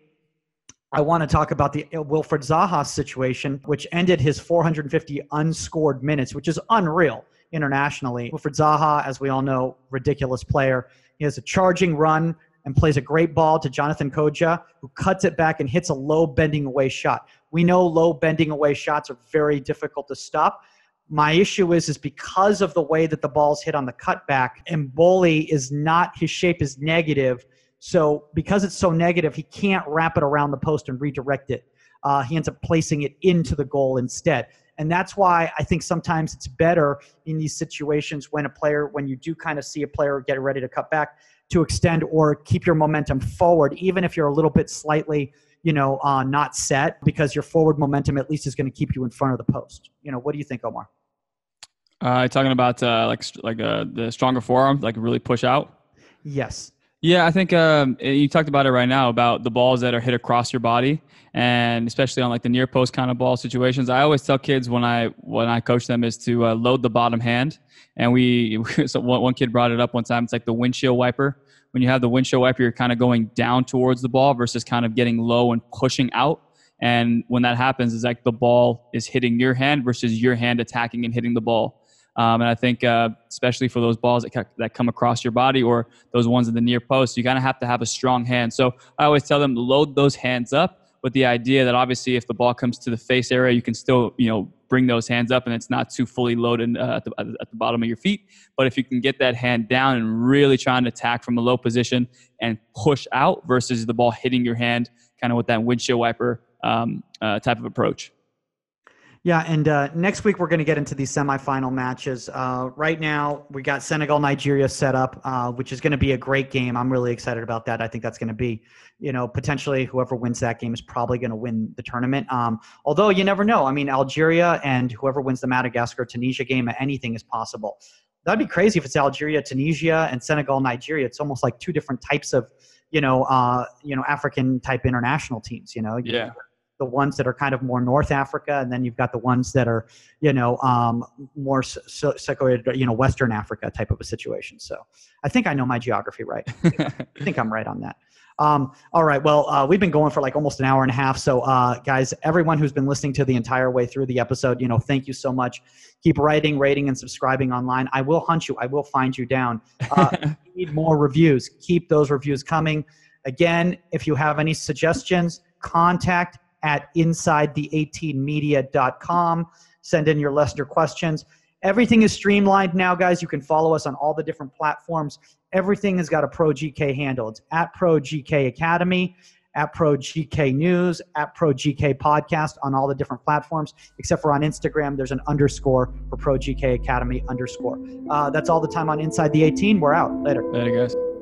I want to talk about the Wilfried Zaha situation, which ended his 450 unscored minutes, which is unreal internationally. Wilfried Zaha, as we all know, ridiculous player. He has a charging run and plays a great ball to Jonathan Kodjia, who cuts it back and hits a low bending away shot. We know low bending away shots are very difficult to stop. My issue is is because of the way that the ball's hit on the cutback, M'Bolhi is not his shape is negative. So because it's so negative, he can't wrap it around the post and redirect it. Uh, he ends up placing it into the goal instead. And that's why I think sometimes it's better in these situations when a player, when you do kind of see a player get ready to cut back, to extend or keep your momentum forward, even if you're a little bit slightly, you know, uh, not set, because your forward momentum at least is going to keep you in front of the post. You know, what do you think, Omar? Uh, talking about uh, like like uh, the stronger forearm, like really push out. Yes. Yeah, I think um, you talked about it right now about the balls that are hit across your body, and especially on like the near post kind of ball situations. I always tell kids when I when I coach them is to uh, load the bottom hand, and we so one, one kid brought it up one time. It's like the windshield wiper. When you have the windshield wiper, you're kind of going down towards the ball versus kind of getting low and pushing out. And when that happens, is like the ball is hitting your hand versus your hand attacking and hitting the ball. Um, and I think, uh, especially for those balls that, that come across your body or those ones in the near post, you kind of have to have a strong hand. So I always tell them load those hands up with the idea that obviously if the ball comes to the face area, you can still, you know, bring those hands up and it's not too fully loaded uh, at, the, at the bottom of your feet. But if you can get that hand down and really trying to attack from a low position and push out versus the ball hitting your hand, kind of with that windshield wiper um, uh, type of approach. Yeah, and uh, next week we're going to get into these semifinal matches. Uh, right now, we got Senegal Nigeria set up, uh, which is going to be a great game. I'm really excited about that. I think that's going to be, you know, potentially whoever wins that game is probably going to win the tournament. Um, although you never know. I mean, Algeria and whoever wins the Madagascar Tunisia game, anything is possible. That'd be crazy if it's Algeria, Tunisia, and Senegal Nigeria. It's almost like two different types of, you know, uh, you know, African type international teams. You know, yeah the ones that are kind of more North Africa, and then you've got the ones that are, you know, um, more so, you know, Western Africa type of a situation. So I think I know my geography right. I think I'm right on that. Um, all right. Well, uh, we've been going for like almost an hour and a half. So, uh, guys, everyone who's been listening to the entire way through the episode, you know, thank you so much. Keep writing, rating, and subscribing online. I will hunt you. I will find you down. Uh, need more reviews. Keep those reviews coming. Again, if you have any suggestions, contact at insidethe18media.com. Send in your Leicester questions. Everything is streamlined now, guys. You can follow us on all the different platforms. Everything has got a Pro GK handle. It's at Pro GK Academy, at Pro GK News, at Pro GK Podcast on all the different platforms, except for on Instagram. There's an underscore for Pro GK Academy underscore. Uh, that's all the time on Inside the 18. We're out. Later. Later, guys.